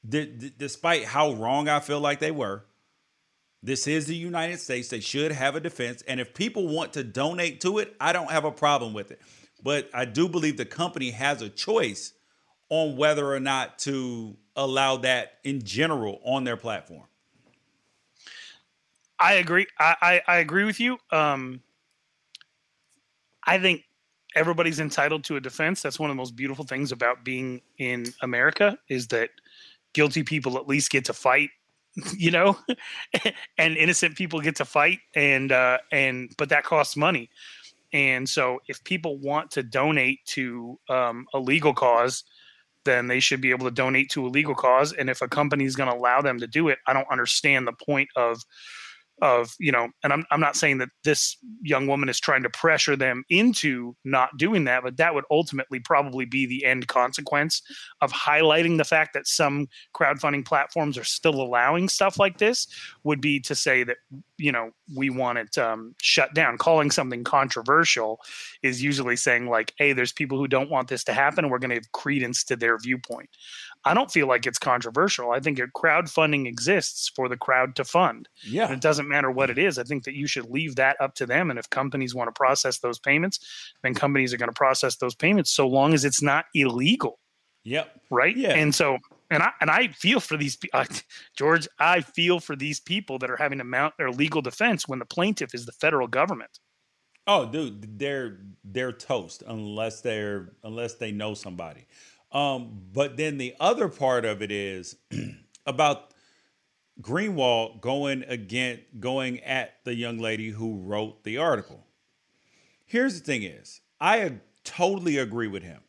d- d- despite how wrong I feel like they were. This is the United States. They should have a defense. And if people want to donate to it, I don't have a problem with it. But I do believe the company has a choice on whether or not to allow that in general on their platform. I agree. I, I, I agree with you. Um, I think everybody's entitled to a defense. That's one of the most beautiful things about being in America is that guilty people at least get to fight you know, and innocent people get to fight, and uh, and but that costs money, and so if people want to donate to um, a legal cause, then they should be able to donate to a legal cause, and if a company is going to allow them to do it, I don't understand the point of of you know and I'm, I'm not saying that this young woman is trying to pressure them into not doing that but that would ultimately probably be the end consequence of highlighting the fact that some crowdfunding platforms are still allowing stuff like this would be to say that you know we want it um, shut down. Calling something controversial is usually saying like hey there's people who don't want this to happen and we're going to give credence to their viewpoint I don't feel like it's controversial. I think crowdfunding exists for the crowd to fund. Yeah. And it doesn't matter what it is. I think that you should leave that up to them. And if companies want to process those payments, then companies are going to process those payments so long as it's not illegal. Yep. Right. Yeah. And so, and I and I feel for these uh, George. I feel for these people that are having to mount their legal defense when the plaintiff is the federal government. Oh, dude, they're they're toast unless they're unless they know somebody. Um, but then the other part of it is about Greenwald going again, going at the young lady who wrote the article. Here's the thing: is I totally agree with him.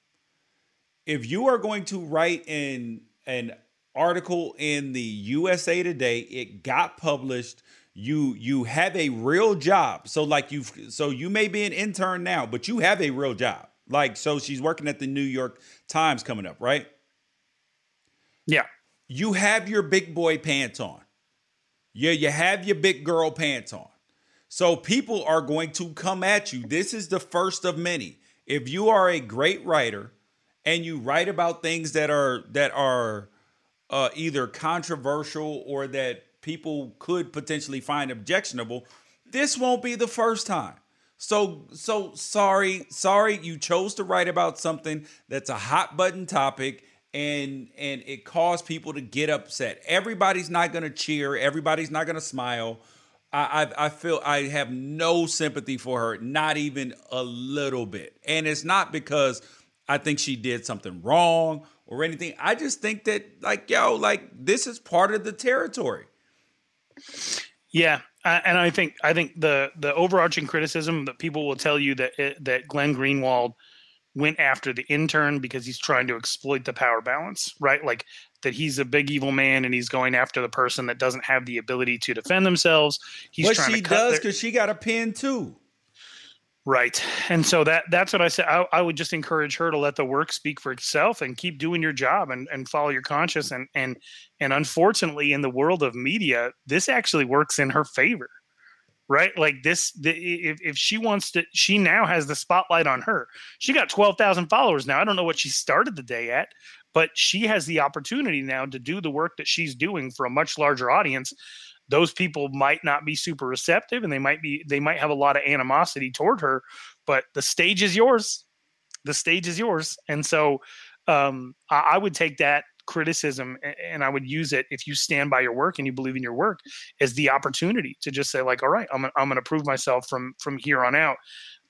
If you are going to write in an article in the USA Today, it got published. You you have a real job. So like you've so you may be an intern now, but you have a real job. Like, so she's working at the New York Times coming up, right? Yeah. You have your big boy pants on. Yeah, you have your big girl pants on. So people are going to come at you. This is the first of many. If you are a great writer and you write about things that are that are uh, either controversial or that people could potentially find objectionable, this won't be the first time. So so sorry, sorry you chose to write about something that's a hot button topic and and it caused people to get upset. Everybody's not going to cheer, everybody's not going to smile. I, I I feel I have no sympathy for her, not even a little bit. And it's not because I think she did something wrong or anything. I just think that like yo, like this is part of the territory. Yeah, and I think I think the the overarching criticism that people will tell you that it, that Glenn Greenwald went after the intern because he's trying to exploit the power balance, right? Like that he's a big evil man and he's going after the person that doesn't have the ability to defend themselves. He's but trying she does because she got a pin too. Right. And so that that's what I said. I, I would just encourage her to let the work speak for itself and keep doing your job and, and follow your conscience. And and and unfortunately in the world of media, this actually works in her favor. Right? Like this the, if, if she wants to she now has the spotlight on her. She got 12,000 followers now. I don't know what she started the day at, but she has the opportunity now to do the work that she's doing for a much larger audience those people might not be super receptive and they might be they might have a lot of animosity toward her but the stage is yours. The stage is yours. And so um, I, I would take that criticism and i would use it if you stand by your work and you believe in your work as the opportunity to just say like all right i'm, gonna- I'm to prove myself from from here on out.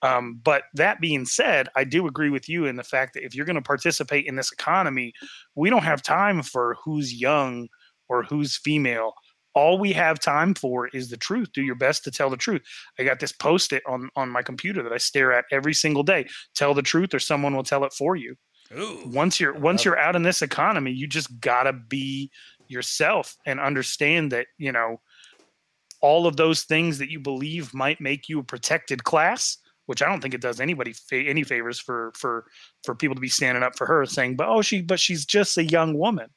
Um, but that being said, I do agree with you in the fact that if you're going to participate in this economy, we don't have time for who's young or who's female. All we have time for is the truth. Do your best to tell the truth. I got this post-it on on my computer that I stare at every single day. Tell the truth, or someone will tell it for you. Once you're once you're out in this economy, you just gotta be yourself and understand that you know all of those things that you believe might make you a protected class which I don't think it does anybody fa- any favors for for for people to be standing up for her, saying, "But oh, she but she's just a young woman."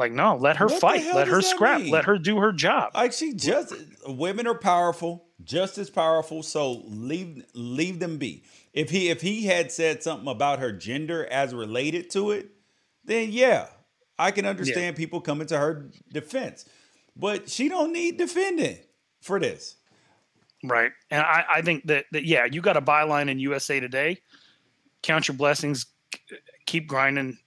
Like, no, let her What fight, let her scrap, mean? let her do her job. Like she just women are powerful, just as powerful. So leave leave them be. If he if he had said something about her gender as related to it, then yeah, I can understand people coming to her defense. But she don't need defending for this. Right. And I, I think that, that, yeah, you got a byline in USA Today. Count your blessings, keep grinding,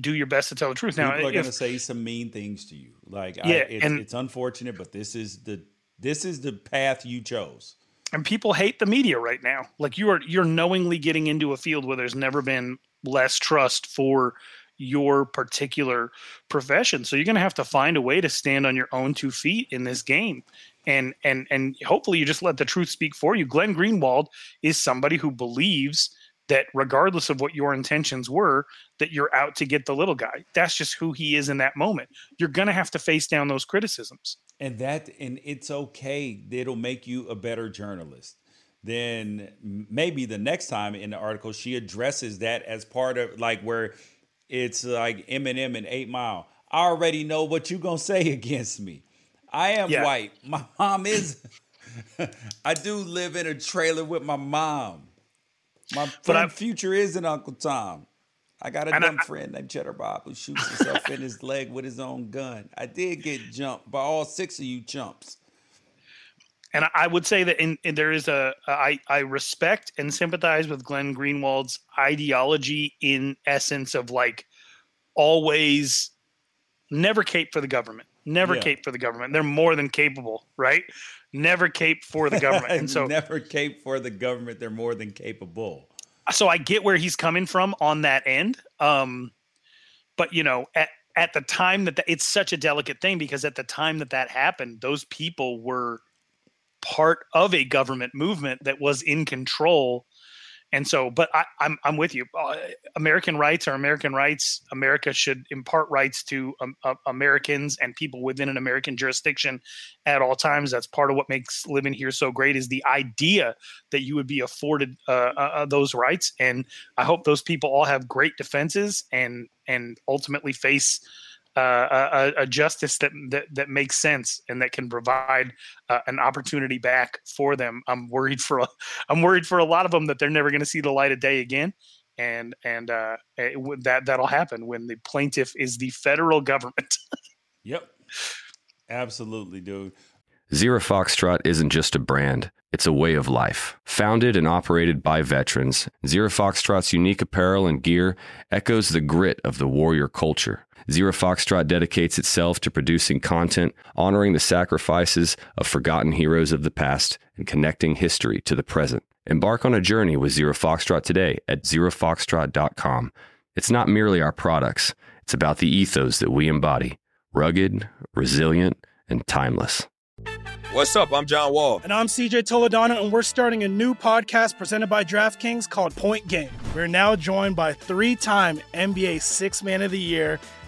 do your best to tell the truth. Now, People are going to say some mean things to you. Like, I, Yeah, it's, and- it's unfortunate, but this is the this is the path you chose. and people hate the media right now. Like you are you're knowingly getting into a field where there's never been less trust for your particular profession. So you're going to have to find a way to stand on your own two feet in this game. And and and hopefully you just let the truth speak for you. Glenn Greenwald is somebody who believes that regardless of what your intentions were, that you're out to get the little guy. That's just who he is in that moment. You're going to have to face down those criticisms. and that and it's okay it'll make you a better journalist then maybe the next time in the article she addresses that as part of like where it's like eminem and eight mile i already know what you're gonna say against me i am Yeah. white my mom is i do live in a trailer with my mom my But friend I- future is an uncle tom I got a And I- dumb friend named Cheddar Bob who shoots himself in his leg with his own gun. I did get jumped by all six of you chumps. and I- I would say that in, in there is a I I respect and sympathize with Glenn Greenwald's ideology in essence of like always never cape for the government, never Yeah. cape for the government. They're more than capable, right? Never cape for the government, and so never cape for the government. They're more than capable. so I get where he's coming from on that end. Um, but you know, at at the time that the, it's such a delicate thing because at the time that that happened, those people were part of a government movement that was in control. And so, but I, I'm I'm with you. Uh, American rights are American rights. America should impart rights to um, uh, Americans and people within an American jurisdiction at all times. That's part of what makes living here so great. Is the idea that you would be afforded uh, uh, uh, those rights. And I hope those people all have great defenses and and ultimately face uh, a, a justice that, that that makes sense and that can provide uh, an opportunity back for them. I'm worried for a, I'm worried for a lot of them that they're never going to see the light of day again. And and uh, it, that that'll happen when the plaintiff is the federal government. Yep. Absolutely, dude. Zero Foxtrot isn't just a brand, it's a way of life. Founded and operated by veterans, Zero Foxtrot's unique apparel and gear echoes the grit of the warrior culture. Zero Foxtrot dedicates itself to producing content, honoring the sacrifices of forgotten heroes of the past, and connecting history to the present. Embark on a journey with Zero Foxtrot today at zerofoxtrot.com. It's not merely our products, it's about the ethos that we embody rugged, resilient, and timeless. What's up? I'm John Wall. And I'm CJ Toledano, and we're starting a new podcast presented by DraftKings called Point Game. We're now joined by three time NBA Six Man of the Year,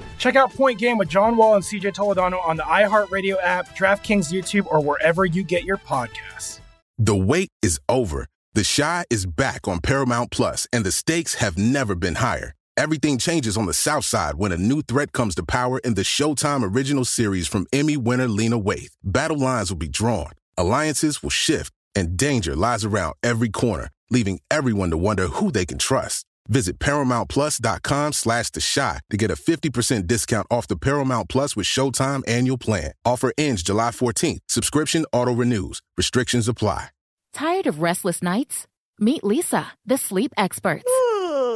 Check out Point Game with John Wall and CJ Toledano on the iHeartRadio app, DraftKings YouTube, or wherever you get your podcasts. The wait is over. The Chi is back on Paramount Plus, and the stakes have never been higher. Everything changes on the South Side when a new threat comes to power in the Showtime original series from Emmy winner Lena Waithe. Battle lines will be drawn, alliances will shift, and danger lies around every corner, leaving everyone to wonder who they can trust. Visit ParamountPlus.com slash The Chi to get a 50% discount off the Paramount Plus with Showtime annual plan. Offer ends July 14th. Subscription auto-renews. Restrictions apply. Tired of restless nights? Meet Leesa, the sleep experts.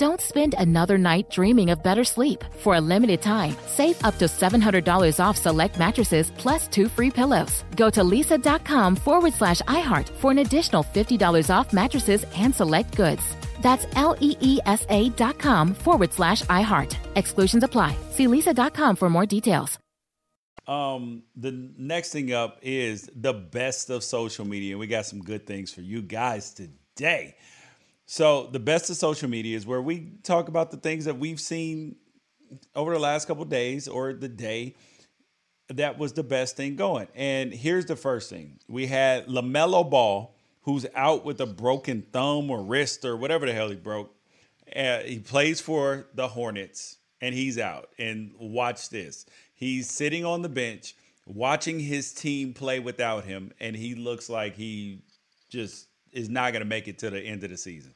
Don't spend another night dreaming of better sleep. For a limited time, save up to $700 off select mattresses plus two free pillows. Go to leesa.com forward slash iHeart for an additional $50 off mattresses and select goods. That's L E E S A dot com forward slash iHeart. Exclusions apply. See leesa.com for more details. Um, the next thing up is the best of social media. We got some good things for you guys today. So, the best of social media is where we talk about the things that we've seen over the last couple days or the day that was the best thing going. And here's the first thing we had LaMelo Ball, who's out with a broken thumb or wrist or whatever the hell he broke. Uh, he plays for the Hornets and he's out. And watch this he's sitting on the bench watching his team play without him, and he looks like he just is not going to make it to the end of the season.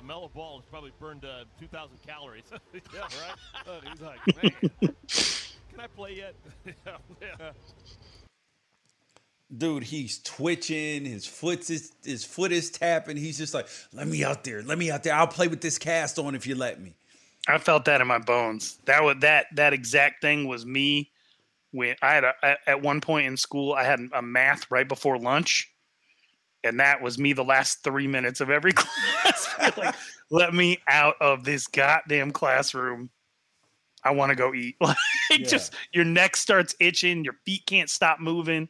LaMelo Ball has probably burned uh, 2,000 calories. yeah, right? Uh, he's like, man, can I play yet? yeah. Dude, he's twitching. His foot is his foot is tapping. He's just like, "Let me out there. Let me out there. I'll play with this cast on if you let me." I felt that in my bones. That was that that exact thing was me when I had a, at one point in school I had a math right before lunch and that was me the last three minutes of every class. like, let me out of this goddamn classroom. I want to go eat. Like, yeah. just your neck starts itching, your feet can't stop moving.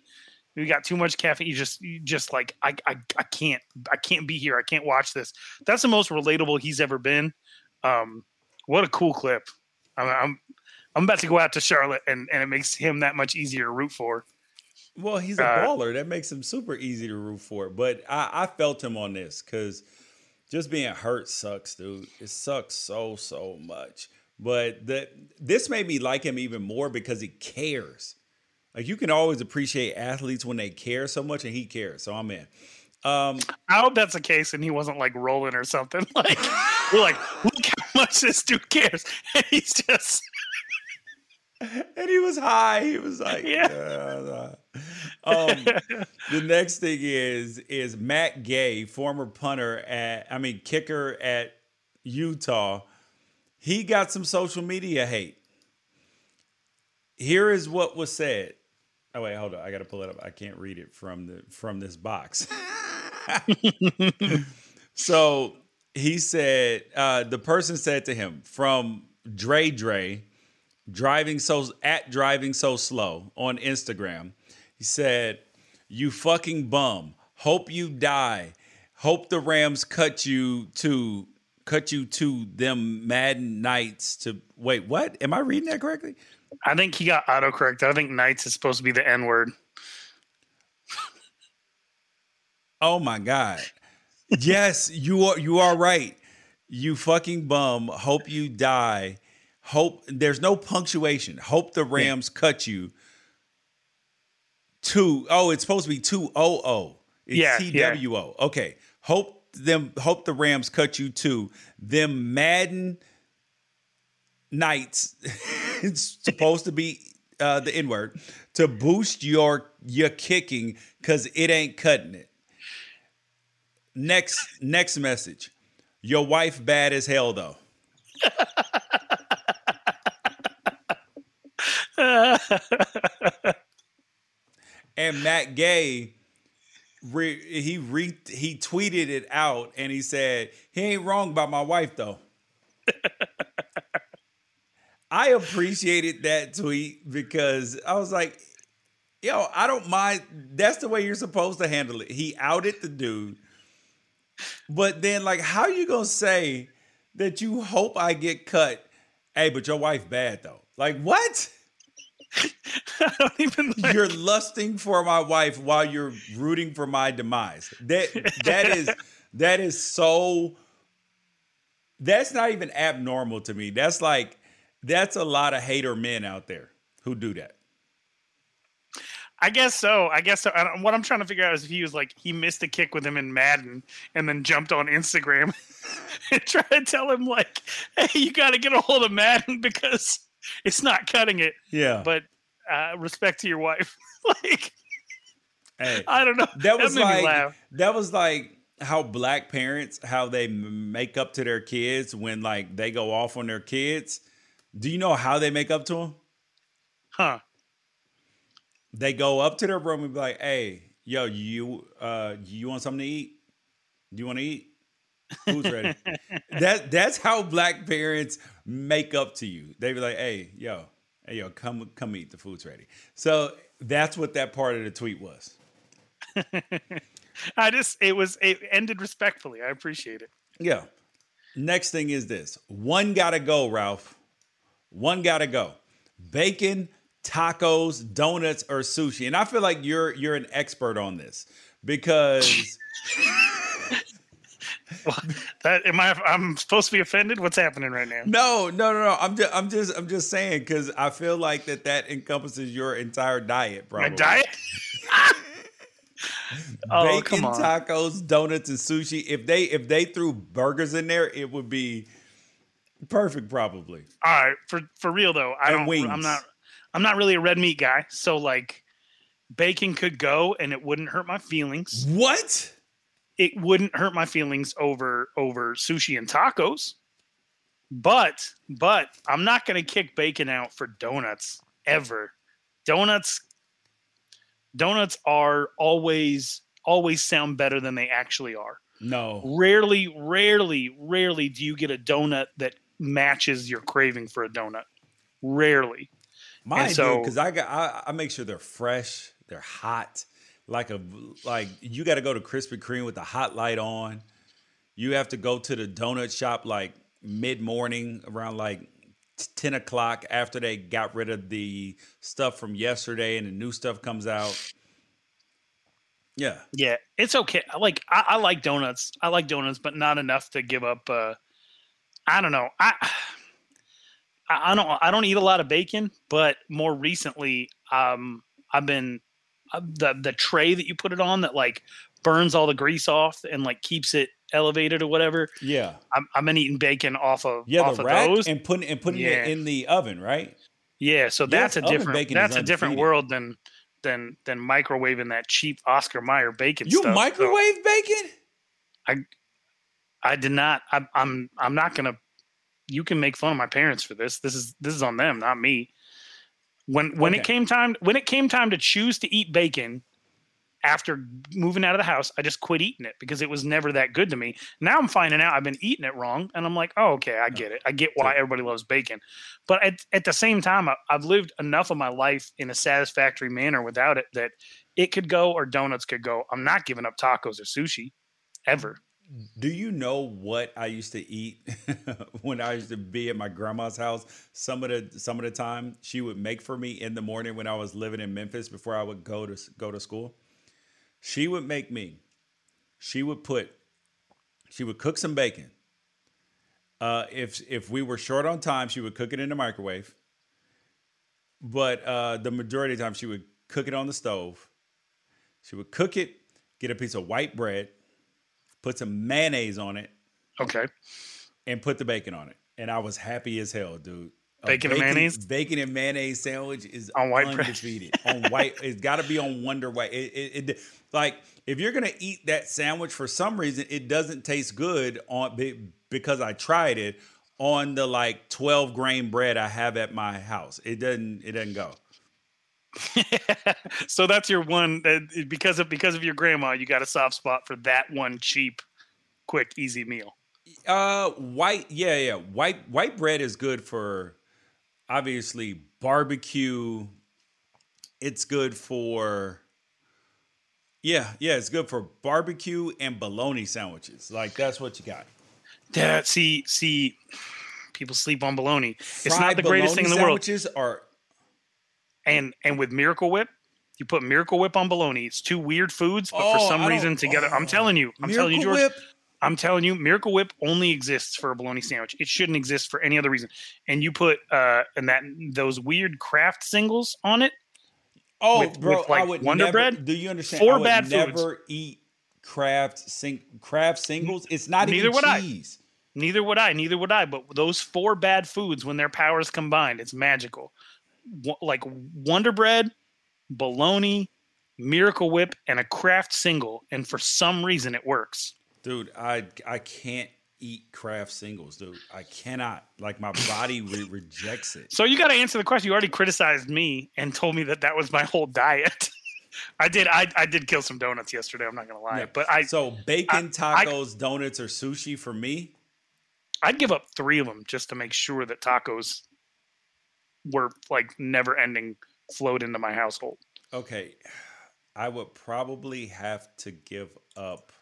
You got too much caffeine. You just, you just like, I, I, I can't, I can't be here. I can't watch this. That's the most relatable he's ever been. Um, what a cool clip. I'm, I'm, I'm about to go out to Charlotte, and and it makes him that much easier to root for. Well, he's a uh, baller. That makes him super easy to root for. But I, I felt him on this because just being hurt sucks, dude. It sucks so so much. But the this made me like him even more because he cares. Like you can always appreciate athletes when they care so much, and he cares. So I'm in. Um, I hope that's the case, and he wasn't like rolling or something. Like we're like, look how much this dude cares, and he's just and he was high. He was like, Yeah. Um, the next thing is is Matt Gay, former punter at, I mean kicker at Utah. He got some social media hate. Here is what was said. Oh wait, hold on. I got to pull it up. I can't read it from the from this box. so he said uh, the person said to him from Dre Dre driving so at driving so slow on Instagram. He said, "You fucking bum. Hope you die. Hope the Rams cut you to cut you to them Madden nights to wait. What? Am I reading that correctly? I think he got autocorrect. I think Knights is supposed to be the N word. Oh my god. yes, you are you are right. You fucking bum. Hope you die. Hope there's no punctuation. Hope the Rams cut you. Two. Oh, it's supposed to be two O O. It's Yeah, T yeah. Okay. Hope them hope the Rams cut you to them Madden nights. it's supposed to be uh, the N word to boost your your kicking because it ain't cutting it. Next next message. Your wife bad as hell though. and Matt Gay re, he re, he tweeted it out and he said he ain't wrong about my wife though. I appreciated that tweet because I was like, yo, I don't mind. That's the way you're supposed to handle it. He outed the dude. But then, like, how you gonna say that you hope I get cut? Hey, but your wife bad though. Like, what? I don't even. You're lusting for my wife while you're rooting for my demise. That that is that is so. That's not even abnormal to me. That's like that's a lot of hater men out there who do that. I guess so. I guess so. I what I'm trying to figure out is if he was like he missed a kick with him in Madden and then jumped on Instagram and tried to tell him like, "Hey, you got to get a hold of Madden because it's not cutting it." Yeah. But uh, respect to your wife. like, Hey, I don't know. That was me like that was like how black parents how they make up to their kids when like they go off on their kids. Do you know how they make up to them? Huh. They go up to their room and be like, "Hey, yo, you uh you want something to eat? Do you want to eat? Who's ready." that that's how black parents make up to you. They be like, "Hey, yo, hey, yo, come come eat. The food's ready." So that's what that part of the tweet was. I just it was it ended respectfully. I appreciate it. Yeah. Next thing is this. One gotta go, Ralph. One gotta go. Bacon, tacos, donuts, or sushi. And I feel like you're you're an expert on this because That am I? I'm supposed to be offended. What's happening right now? no, no, no, no. I'm just I'm just I'm just saying because I feel like that that encompasses your entire diet, bro. My diet. Oh, Bacon, come on. tacos, donuts, and sushi. If they if they threw burgers in there, it would be perfect, probably. All right, for for real though, I And don't. wings. I'm not. I'm not really a red meat guy, so like, bacon could go and it wouldn't hurt my feelings. What? It wouldn't hurt my feelings over over sushi and tacos. But but I'm not gonna kick bacon out for donuts ever. Donuts donuts are always always sound better than they actually are. No. Rarely, rarely, rarely do you get a donut that matches your craving for a donut. Rarely. Mine And so- because I got I, I make sure they're fresh, they're hot. Like a like you got to go to Krispy Kreme with the hot light on. You have to go to the donut shop like mid morning around like ten o'clock after they got rid of the stuff from yesterday and the new stuff comes out. Yeah, Yeah, it's okay. Like I, I like donuts. I like donuts, but not enough to give up. Uh, I don't know. I, I I don't I don't eat a lot of bacon, but more recently, um, I've been Uh, the the tray that you put it on that like burns all the grease off and like keeps it elevated or whatever. yeah, I'm, I've been eating bacon off of yeah. off The of rack those. and putting and putting Yeah. it in the oven, right? Yeah, so that's Yes, a different that's a different world than than than microwaving that cheap Oscar Mayer bacon. You stuff. So microwave bacon? I I did not. I, I'm I'm not gonna. You can make fun of my parents for this. This is this is on them, not me. When when it came time when it came time to choose to eat bacon after moving out of the house, I just quit eating it because it was never that good to me. Now I'm finding out I've been eating it wrong, and I'm like, oh okay, I oh, get it. I get why everybody loves bacon, but at at the same time, I, I've lived enough of my life in a satisfactory manner without it that it could go or donuts could go. I'm not giving up tacos or sushi ever. Do you know what I used to eat when I used to be at my grandma's house? Some of the some of the time she would make for me in the morning when I was living in Memphis before I would go to go to school. She would make me. She would put. She would cook some bacon. Uh, if if we were short on time, she would cook it in the microwave. But uh, the majority of the time, she would cook it on the stove. She would cook it, get a piece of white bread, put some mayonnaise on it. Okay. And put the bacon on it. And I was happy as hell, dude. A Bacon and mayonnaise? Bacon and mayonnaise sandwich is On white undefeated. on white, it's got to be on Wonder White. It, it, it- like if you're gonna eat that sandwich for some reason, it doesn't taste good on because I tried it on the like 12 grain bread I have at my house. It doesn't. It doesn't go. so that's your one uh, because of because of your grandma you got a soft spot for that one cheap quick easy meal Uh, white, yeah, yeah. White white bread is good for obviously barbecue. It's good for yeah, yeah. It's good for barbecue and bologna sandwiches. Like that's what you got. yeah see see people sleep on bologna it's not the greatest thing in the world Sandwiches are and and with miracle whip you put miracle whip on bologna it's two weird foods but for Oh, some reason together i'm telling you i'm telling you george Whip? i'm telling you miracle whip only exists for a bologna sandwich it shouldn't exist for any other reason and you put uh and that those weird Kraft singles on it Oh, with, bro, with, like I would Wonder never, Bread. Do you understand? Four I would bad never foods. eat Kraft sing Kraft singles. It's not Neither even would I. cheese. Neither would I. Neither would I. But those four bad foods, when their powers combined, it's magical. Like Wonder Bread, bologna, Miracle Whip, and a Kraft single, and for some reason it works. Dude, I I can't eat Kraft singles, dude. I cannot. Like my body re- rejects it. So you got to answer the question. You already criticized me and told me that that was my whole diet. I did. I, I did kill some donuts yesterday. I'm not gonna lie, Yeah. but I so bacon I- tacos, donuts, or sushi for me. I'd give up three of them just to make sure that tacos were like never ending flowed into my household. Okay, I would probably have to give up.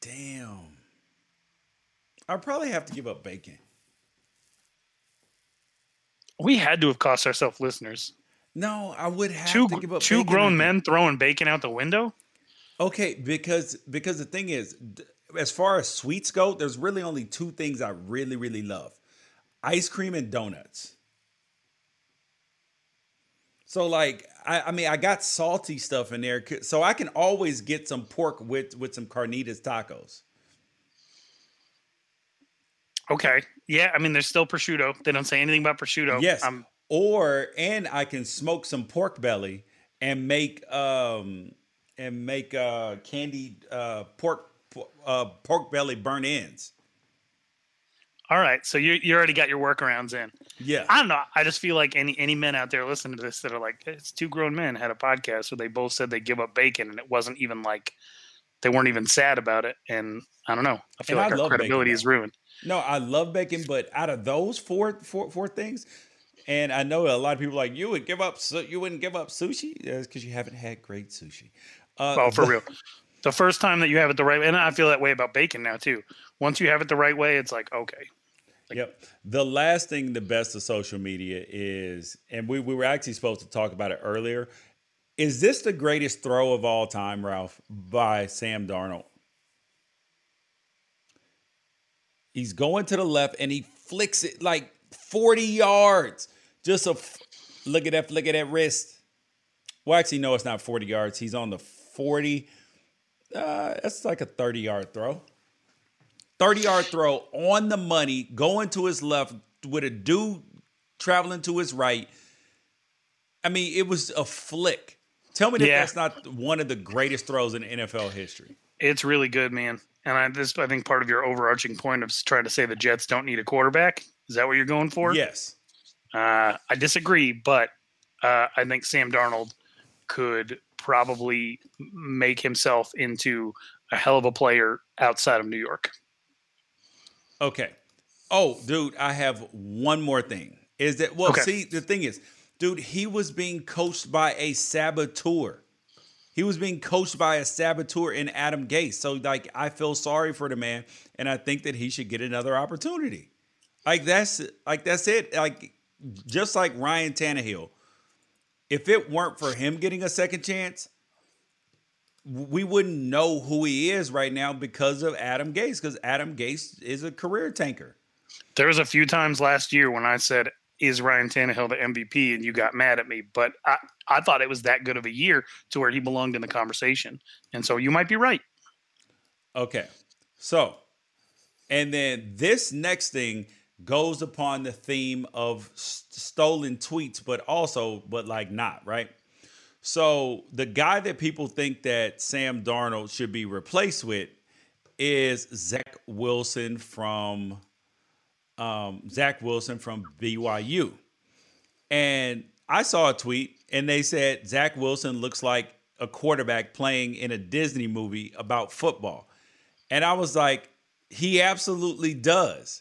Damn, I'd probably have to give up bacon. We had to have cost ourselves listeners. No, I would have two to give up two grown men throwing bacon out the window. Okay, because because the thing is, as far as sweets go, there's really only two things I really really love: ice cream and donuts. So like, I, I mean, I got salty stuff in there, so I can always get some pork with with some carnitas tacos. Okay, yeah. I mean, there's still prosciutto. They don't say anything about prosciutto. Yes, Um, or and I can smoke some pork belly and make um and make uh candied uh pork uh pork belly burnt ends. All right. So you you already got your workarounds in. Yeah. I don't know. I just feel like any any men out there listening to this that are like, it's two grown men had a podcast where they both said they give up bacon, and it wasn't even like they weren't even sad about it. And I don't know. I feel And I like our love bacon, credibility is ruined. No, I love bacon, but out of those four four four things, and I know a lot of people are like you would give up su- you wouldn't give up sushi because you haven't had great sushi. Uh, well, for real. The first time that you have it the right way, and I feel that way about bacon now too. Once you have it the right way, it's like okay. Yep. The last thing, the best of social media is, and we, we were actually supposed to talk about it earlier. Is this the greatest throw of all time, Ralph, by Sam Darnold? He's going to the left and he flicks it like 40 yards. Just a f- look at that, look at that wrist. Well, actually, no, it's not 40 yards. He's on the 40. Uh, that's like a 30 yard throw. 30 yard throw on the money, going to his left, with a dude traveling to his right. I mean, it was a flick. Tell me that Yeah. that's not one of the greatest throws in NFL history. It's really good, man. And I, this, I think, part of your overarching point of trying to say the Jets don't need a quarterback. Is that what you're going for? Yes. Uh, I disagree, but uh, I think Sam Darnold could probably make himself into a hell of a player outside of New York. Okay. Oh, dude, I have one more thing. Is that well? Okay. See, the thing is, dude, he was being coached by a saboteur. He was being coached by a saboteur in Adam Gase. So, like, I feel sorry for the man, and I think that he should get another opportunity. Like that's like that's it. Like just like Ryan Tannehill. If it weren't for him getting a second chance, we wouldn't know who he is right now because of Adam Gase. Because Adam Gase is a career tanker. There was a few times last year when I said, "Is Ryan Tannehill the MVP?" and you got mad at me, but I, I thought it was that good of a year to where he belonged in the conversation, and so you might be right. Okay. So, and then this next thing goes upon the theme of s- stolen tweets, but also, but like not, right? So, the guy that people think that Sam Darnold should be replaced with is Zach Wilson from um, Zach Wilson from BYU. And I saw a tweet and they said Zach Wilson looks like a quarterback playing in a Disney movie about football. And I was like, he absolutely does.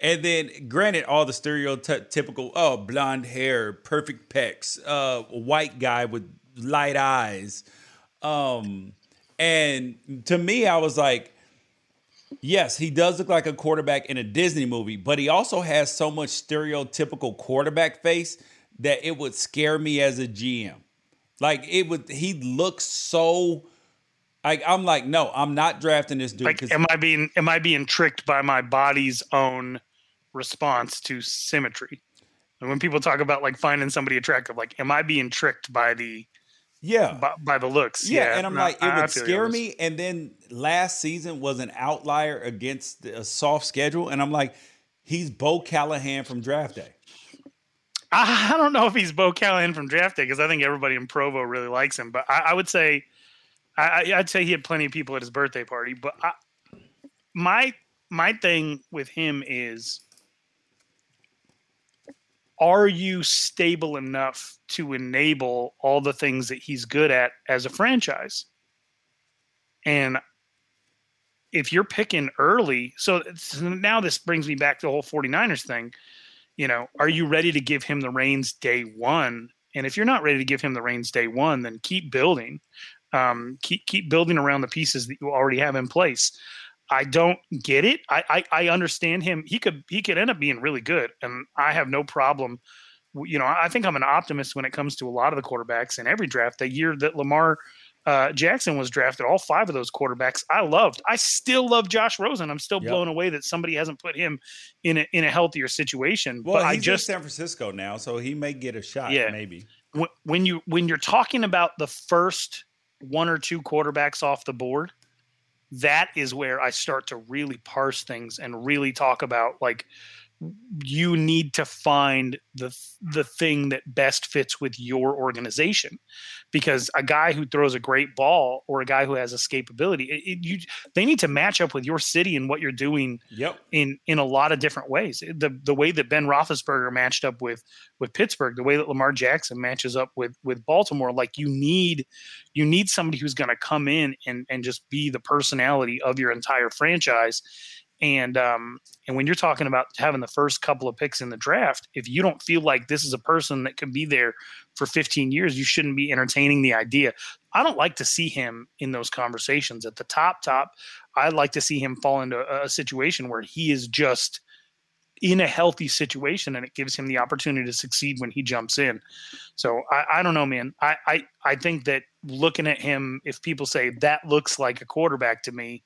And then, granted, all the stereotypical, oh, blonde hair, perfect pecs, uh, white guy with light eyes. Um, and to me, I was like, yes, he does look like a quarterback in a Disney movie, but he also has so much stereotypical quarterback face that it would scare me as a GM. Like it would, he looks so. Like I'm like, no, I'm not drafting this dude. Like, am I being am I being tricked by my body's own response to symmetry? And when people talk about like finding somebody attractive, like, am I being tricked by the yeah by, by the looks? Yeah, and I'm no, like, it I- would scare me. And then last season was an outlier against a soft schedule, and I'm like, he's Bo Callahan from draft day. I don't know if he's Bo Callahan from draft day because I think everybody in Provo really likes him. But I, I would say, I, I- I'd say he had plenty of people at his birthday party. But I, my my thing with him is, are you stable enough to enable all the things that he's good at as a franchise? And if you're picking early, so it's- now this brings me back to the whole 49ers thing. You know, are you ready to give him the reins day one? And if you're not ready to give him the reins day one, then keep building. Um, keep keep building around the pieces that you already have in place. I don't get it. I, I I understand him. He could he could end up being really good, and I have no problem. You know, I think I'm an optimist when it comes to a lot of the quarterbacks in every draft. The year that Lamar uh, Jackson was drafted, all five of those quarterbacks I loved. I still love Josh Rosen. I'm still Yep. blown away that somebody hasn't put him in a in a healthier situation. Well, but I he's just in San Francisco now, so he may get a shot. Yeah. maybe. when, when you when you're talking about the first one or two quarterbacks off the board, that is where I start to really parse things and really talk about like you need to find the the thing that best fits with your organization because a guy who throws a great ball or a guy who has escapability it, it- you they need to match up with your city and what you're doing Yep. in in a lot of different ways. The the way that Ben Roethlisberger matched up with with Pittsburgh, the way that Lamar Jackson matches up with with Baltimore, like you need you need somebody who's going to come in and and just be the personality of your entire franchise. And um and when you're talking about having the first couple of picks in the draft, if you don't feel like this is a person that could be there for 15 years, you shouldn't be entertaining the idea. I don't like to see him in those conversations at the top top. I'd like to see him fall into a, situation where he is just in a healthy situation and it gives him the opportunity to succeed when he jumps in. So I, I don't know, man. I, I, I think that looking at him, if people say that looks like a quarterback to me,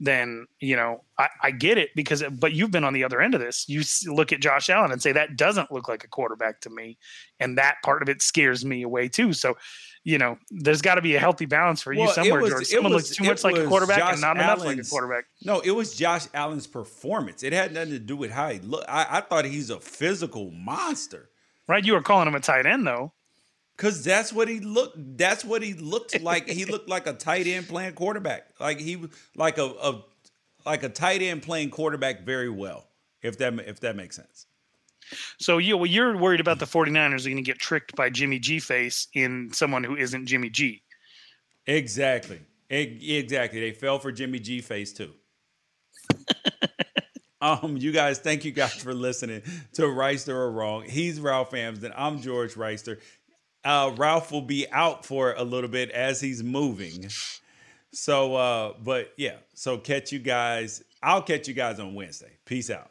then you know I, I, get it because but you've been on the other end of this. You look at josh allen and say that doesn't look like a quarterback to me. And that part of it scares me away too. So you know there's got to be a healthy balance for you somewhere was, george. someone was, looks too much like a quarterback josh and not Allen's, enough like a quarterback. No it was josh allen's performance. It had nothing to do with how he looked I, I thought he's a physical monster. Right you were calling him a tight end though Cause that's what he looked. That's what he looked like. he looked like a tight end playing quarterback. Like he was like a, a like a tight end playing quarterback very well. If that if that makes sense. So you well, you're worried about the 49ers are going to get tricked by Jimmy G face in someone who isn't Jimmy G. Exactly. Exactly. They fell for Jimmy G face too. um, you guys, thank you guys for listening to Reister or Wrong. He's Ralph Amsden. I'm George Reister uh, Ralph will be out for a little bit as he's moving. So, uh, but yeah, so catch you guys. I'll catch you guys on Wednesday. Peace out.